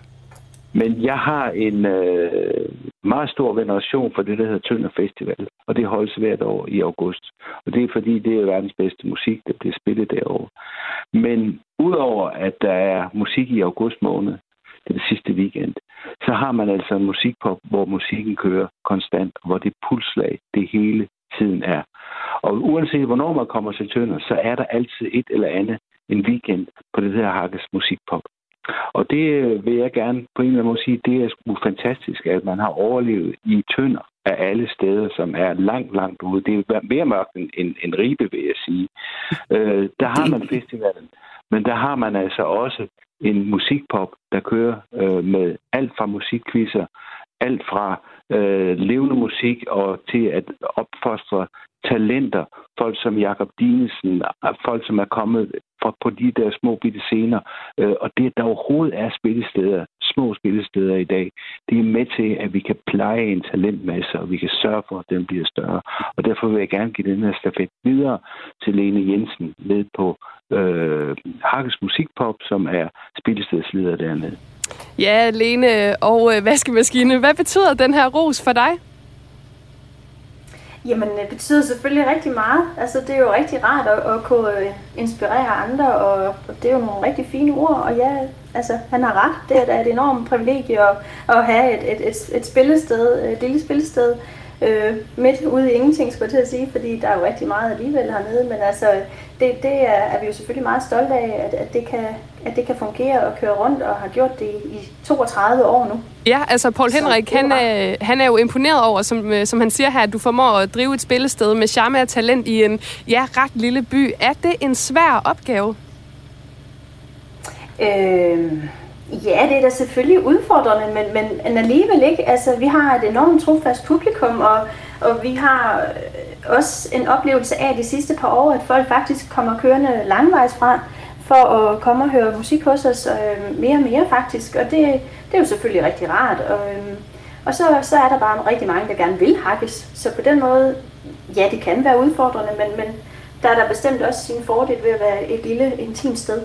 Men jeg har en øh, meget stor veneration for det, der hedder Tønder Festival, og det holdes hvert år i august. Og det er fordi, det er verdens bedste musik, der bliver spillet derovre. Men udover at der er musik i august måned, den sidste weekend, så har man altså en musikpop, hvor musikken kører konstant, hvor det pulslag det hele tiden er. Og uanset hvornår man kommer til Tønder, så er der altid et eller andet en weekend på det her Hakkes musikpop. Og det øh, vil jeg gerne på en eller anden måde sige, det er sgu fantastisk, at man har overlevet i Tønder af alle steder, som er langt, langt ude. Det er mere mørkt end, end, end Ribe, vil jeg sige. Øh, der har man festivalen, men der har man altså også en musikpop, der kører øh, med alt fra musikquizzer, alt fra øh, levende musik og til at opfostre talenter. Folk som Jakob Dinesen, folk som er kommet fra, på de der små bitte scener. Øh, og det, der overhovedet er spillesteder, små spillesteder i dag, det er med til, at vi kan pleje en talentmasse, og vi kan sørge for, at den bliver større. Og derfor vil jeg gerne give den her stafet videre til Lene Jensen ned på øh, Hakkes Musikpop, som er spillestedsleder dernede. Ja, Lene og øh, vaskemaskine. Hvad betyder den her ros for dig? Jamen, øh, det betyder selvfølgelig rigtig meget. Altså, det er jo rigtig rart at, at kunne øh, inspirere andre, og, og det er jo nogle rigtig fine ord. Og ja, altså, han har ret. Det er da et enormt privilegie at, at have et, et, et, et spillested, et lille spillested, øh, midt ude i ingenting, skulle jeg til at sige, fordi der er jo rigtig meget alligevel hernede, men altså, det, det er, er vi jo selvfølgelig meget stolte af, at, at, det kan, at det kan fungere og køre rundt, og har gjort det i 32 år nu. Ja, altså Paul Henrik, han er, han er jo imponeret over, som, øh, som han siger her, at du formår at drive et spillested med charme og talent i en ja, ret lille by. Er det en svær opgave? Øh, ja, det er da selvfølgelig udfordrende, men, men, alligevel ikke. Altså, vi har et enormt trofast publikum, og, og vi har øh, også en oplevelse af de sidste par år, at folk faktisk kommer kørende langvejs fra for at komme og høre musik hos os øh, mere og mere faktisk. Og det, det er jo selvfølgelig rigtig rart. Og, øh, og så, så er der bare rigtig mange, der gerne vil hakkes. Så på den måde, ja, det kan være udfordrende, men, men der er der bestemt også sin fordel ved at være et lille, intimt sted.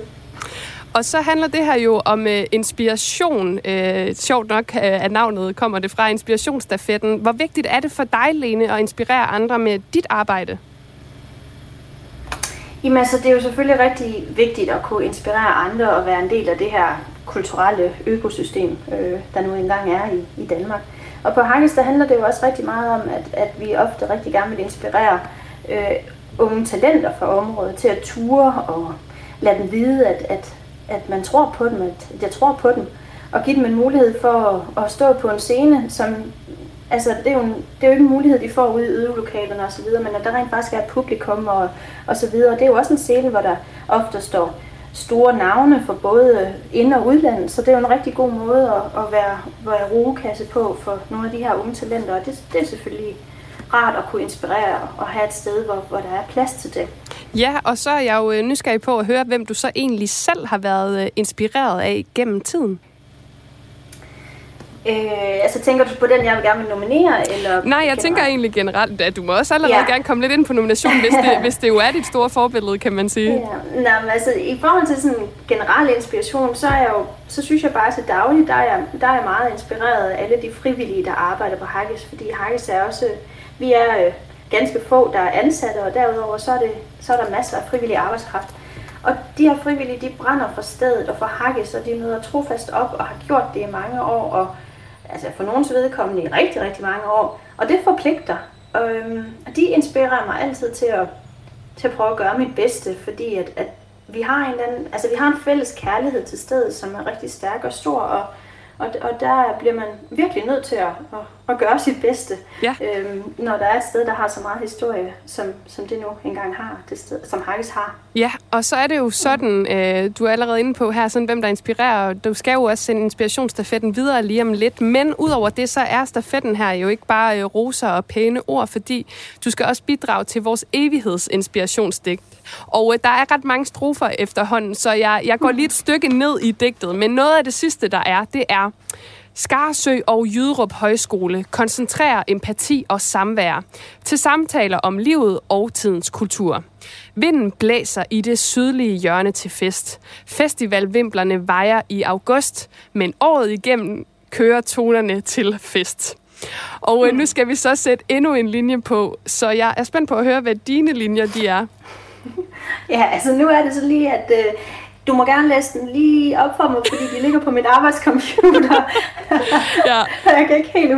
Og så handler det her jo om øh, inspiration. Øh, sjovt nok, øh, at navnet kommer det fra inspirationsstafetten. Hvor vigtigt er det for dig, Lene, at inspirere andre med dit arbejde? Jamen altså, det er jo selvfølgelig rigtig vigtigt at kunne inspirere andre og være en del af det her kulturelle økosystem, øh, der nu engang er i, i Danmark. Og på Hakkes, der handler det jo også rigtig meget om, at, at vi ofte rigtig gerne vil inspirere øh, unge talenter fra området til at ture og lade dem vide, at, at, at man tror på dem, at, jeg tror på dem, og give dem en mulighed for at, at stå på en scene, som altså, det, er jo en, det er jo ikke en mulighed, de får ude i øvelokalerne osv., men at der rent faktisk er et publikum og, og så videre. Det er jo også en scene, hvor der ofte står store navne for både ind- og udland, så det er jo en rigtig god måde at, at være, være rugekasse på for nogle af de her unge talenter, og det, det er selvfølgelig rart at kunne inspirere og have et sted, hvor, hvor der er plads til det. Ja, og så er jeg jo øh, nysgerrig på at høre, hvem du så egentlig selv har været øh, inspireret af gennem tiden. Øh, altså tænker du på den, jeg vil gerne vil nominere? Eller Nej, jeg generelt? tænker egentlig generelt, at du må også allerede ja. gerne komme lidt ind på nomination, hvis det, hvis det jo er dit store forbillede, kan man sige. Ja. Nej, men altså i forhold til sådan generel inspiration, så, er jeg jo, så synes jeg bare til dagligt, der er, jeg, der er jeg meget inspireret af alle de frivillige, der arbejder på Haggis, fordi Haggis er også, vi er øh, ganske få, der er ansatte, og derudover så er, det, så er der masser af frivillig arbejdskraft. Og de her frivillige, de brænder for stedet og for Haggis, og de møder trofast op og har gjort det i mange år, og altså for nogens vedkommende i rigtig, rigtig mange år. Og det forpligter. Øhm, og de inspirerer mig altid til at, til at prøve at gøre mit bedste, fordi at, at vi har en anden, altså vi har en fælles kærlighed til stedet, som er rigtig stærk og stor, og og, og der bliver man virkelig nødt til at, at, at gøre sit bedste, ja. øhm, når der er et sted, der har så meget historie, som, som det nu engang har, det sted, som Hakkes har. Ja, og så er det jo sådan, øh, du er allerede inde på her, sådan, hvem der inspirerer. Du skal jo også sende inspirationsstafetten videre lige om lidt, men udover det, så er stafetten her jo ikke bare øh, roser og pæne ord, fordi du skal også bidrage til vores evighedsinspirationsdigt. Og øh, der er ret mange strofer efterhånden, så jeg, jeg går lige et stykke ned i digtet. Men noget af det sidste, der er, det er... Skarsø og Jyderup Højskole koncentrerer empati og samvær til samtaler om livet og tidens kultur. Vinden blæser i det sydlige hjørne til fest. Festivalvimplerne vejer i august, men året igennem kører tonerne til fest. Og øh, nu skal vi så sætte endnu en linje på, så jeg er spændt på at høre, hvad dine linjer de er. Ja, altså nu er det så lige, at øh, du må gerne læse den lige op for mig, fordi de ligger på min arbejdscomputer. ja. Jeg kan ikke helt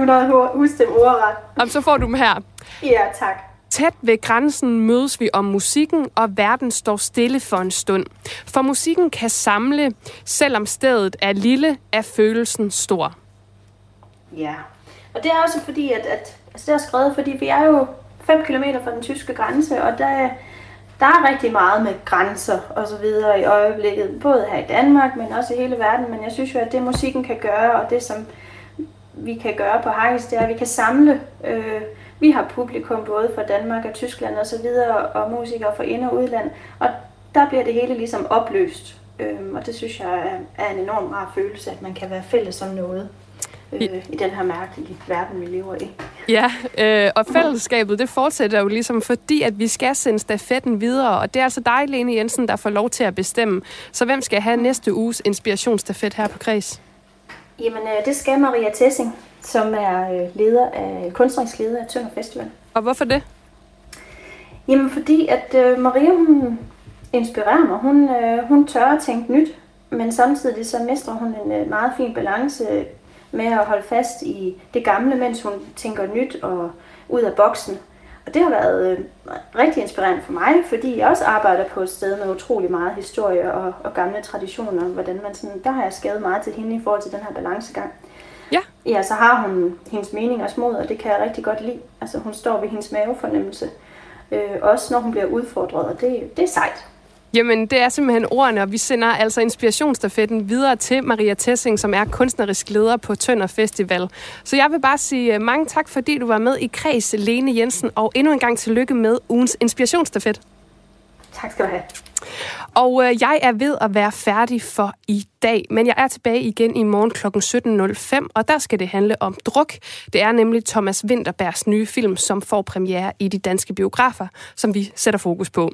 huske dem ordret. Jamen, så får du dem her. Ja, tak. Tæt ved grænsen mødes vi om musikken, og verden står stille for en stund. For musikken kan samle, selvom stedet er lille, er følelsen stor. Ja, og det er også fordi, at, at altså det er skrevet, fordi vi er jo 5 km fra den tyske grænse, og der der er rigtig meget med grænser og så videre i øjeblikket, både her i Danmark, men også i hele verden. Men jeg synes jo, at det musikken kan gøre, og det som vi kan gøre på Haggis, det er, at vi kan samle. Øh, vi har publikum både fra Danmark og Tyskland og så videre, og musikere fra ind- og udland, og der bliver det hele ligesom opløst. Øh, og det synes jeg er, er en enorm rar følelse, at man kan være fælles om noget øh, i den her mærkelige verden, vi lever i. Ja, øh, og fællesskabet, det fortsætter jo ligesom, fordi at vi skal sende stafetten videre, og det er altså dig, Lene Jensen, der får lov til at bestemme. Så hvem skal have næste uges inspirationsstafet her på Kreds? Jamen, øh, det skal Maria Tessing, som er øh, leder af, kunstnerisk leder af Tønder Festival. Og hvorfor det? Jamen, fordi at øh, Maria, hun inspirerer mig. Hun, øh, hun tør at tænke nyt, men samtidig så mestrer hun en øh, meget fin balance med at holde fast i det gamle, mens hun tænker nyt og ud af boksen. Og det har været øh, rigtig inspirerende for mig, fordi jeg også arbejder på et sted med utrolig meget historie og, og gamle traditioner. Hvordan man sådan, der har jeg skadet meget til hende i forhold til den her balancegang. Ja. Ja, så har hun hendes mening og smod, og det kan jeg rigtig godt lide. Altså hun står ved hendes mavefornemmelse. Øh, også når hun bliver udfordret, og det, det er sejt. Jamen, det er simpelthen ordene, og vi sender altså inspirationsstafetten videre til Maria Tessing, som er kunstnerisk leder på Tønder Festival. Så jeg vil bare sige øh, mange tak, fordi du var med i Kreds, Lene Jensen, og endnu en gang tillykke med ugens inspirationsstafet. Tak skal du have. Og øh, jeg er ved at være færdig for i dag, men jeg er tilbage igen i morgen kl. 17.05, og der skal det handle om druk. Det er nemlig Thomas Winterbergs nye film, som får premiere i de danske biografer, som vi sætter fokus på.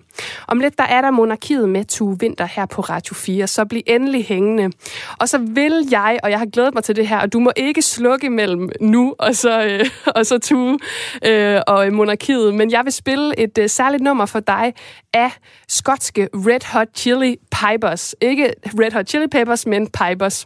Om lidt der er der monarkiet med Tue Winter her på Radio 4, så bliv endelig hængende. Og så vil jeg, og jeg har glædet mig til det her, og du må ikke slukke mellem nu og så, øh, og så Tue øh, og monarkiet, men jeg vil spille et øh, særligt nummer for dig af skotske Red Hot Chili Pipers. Ikke Red Hot Chili Peppers, men Pipers.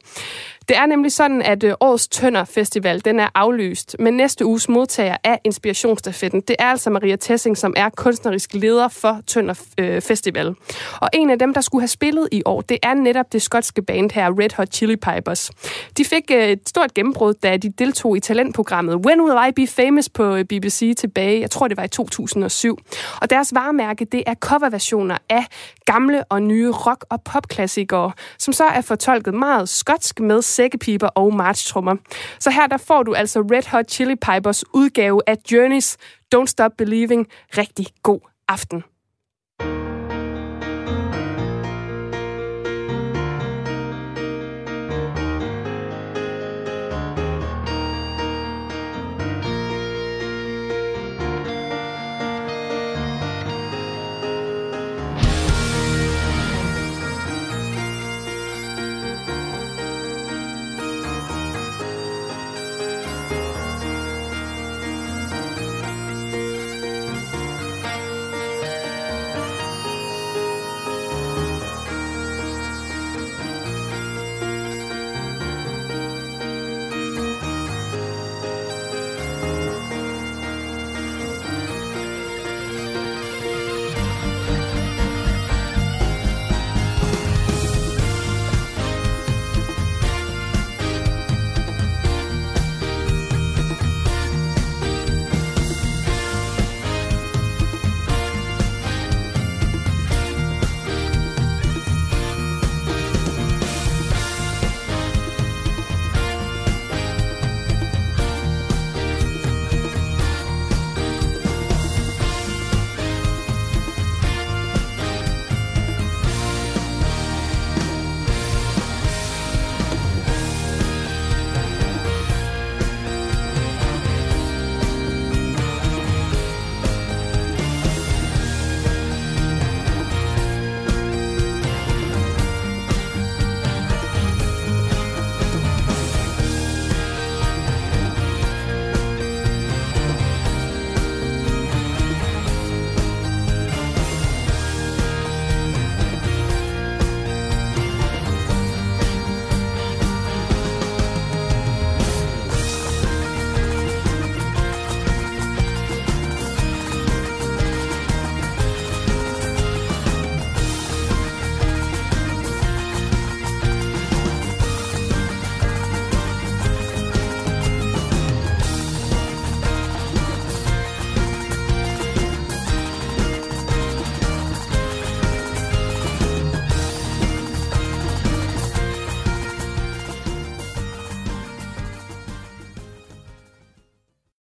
Det er nemlig sådan, at øh, årets Tønder Festival den er aflyst, men næste uges modtager af Inspirationsstafetten, det er altså Maria Tessing, som er kunstnerisk leder for Tønder øh, Festival. Og en af dem, der skulle have spillet i år, det er netop det skotske band her, Red Hot Chili Pipers. De fik øh, et stort gennembrud, da de deltog i talentprogrammet When Will I Be Famous på BBC tilbage, jeg tror det var i 2007. Og deres varemærke, det er coverversioner af gamle og nye rock- og popklassikere, som så er fortolket meget skotsk med sækkepiber og marchtrummer. Så her der får du altså Red Hot Chili Pipers udgave af Journeys Don't Stop Believing. Rigtig god aften.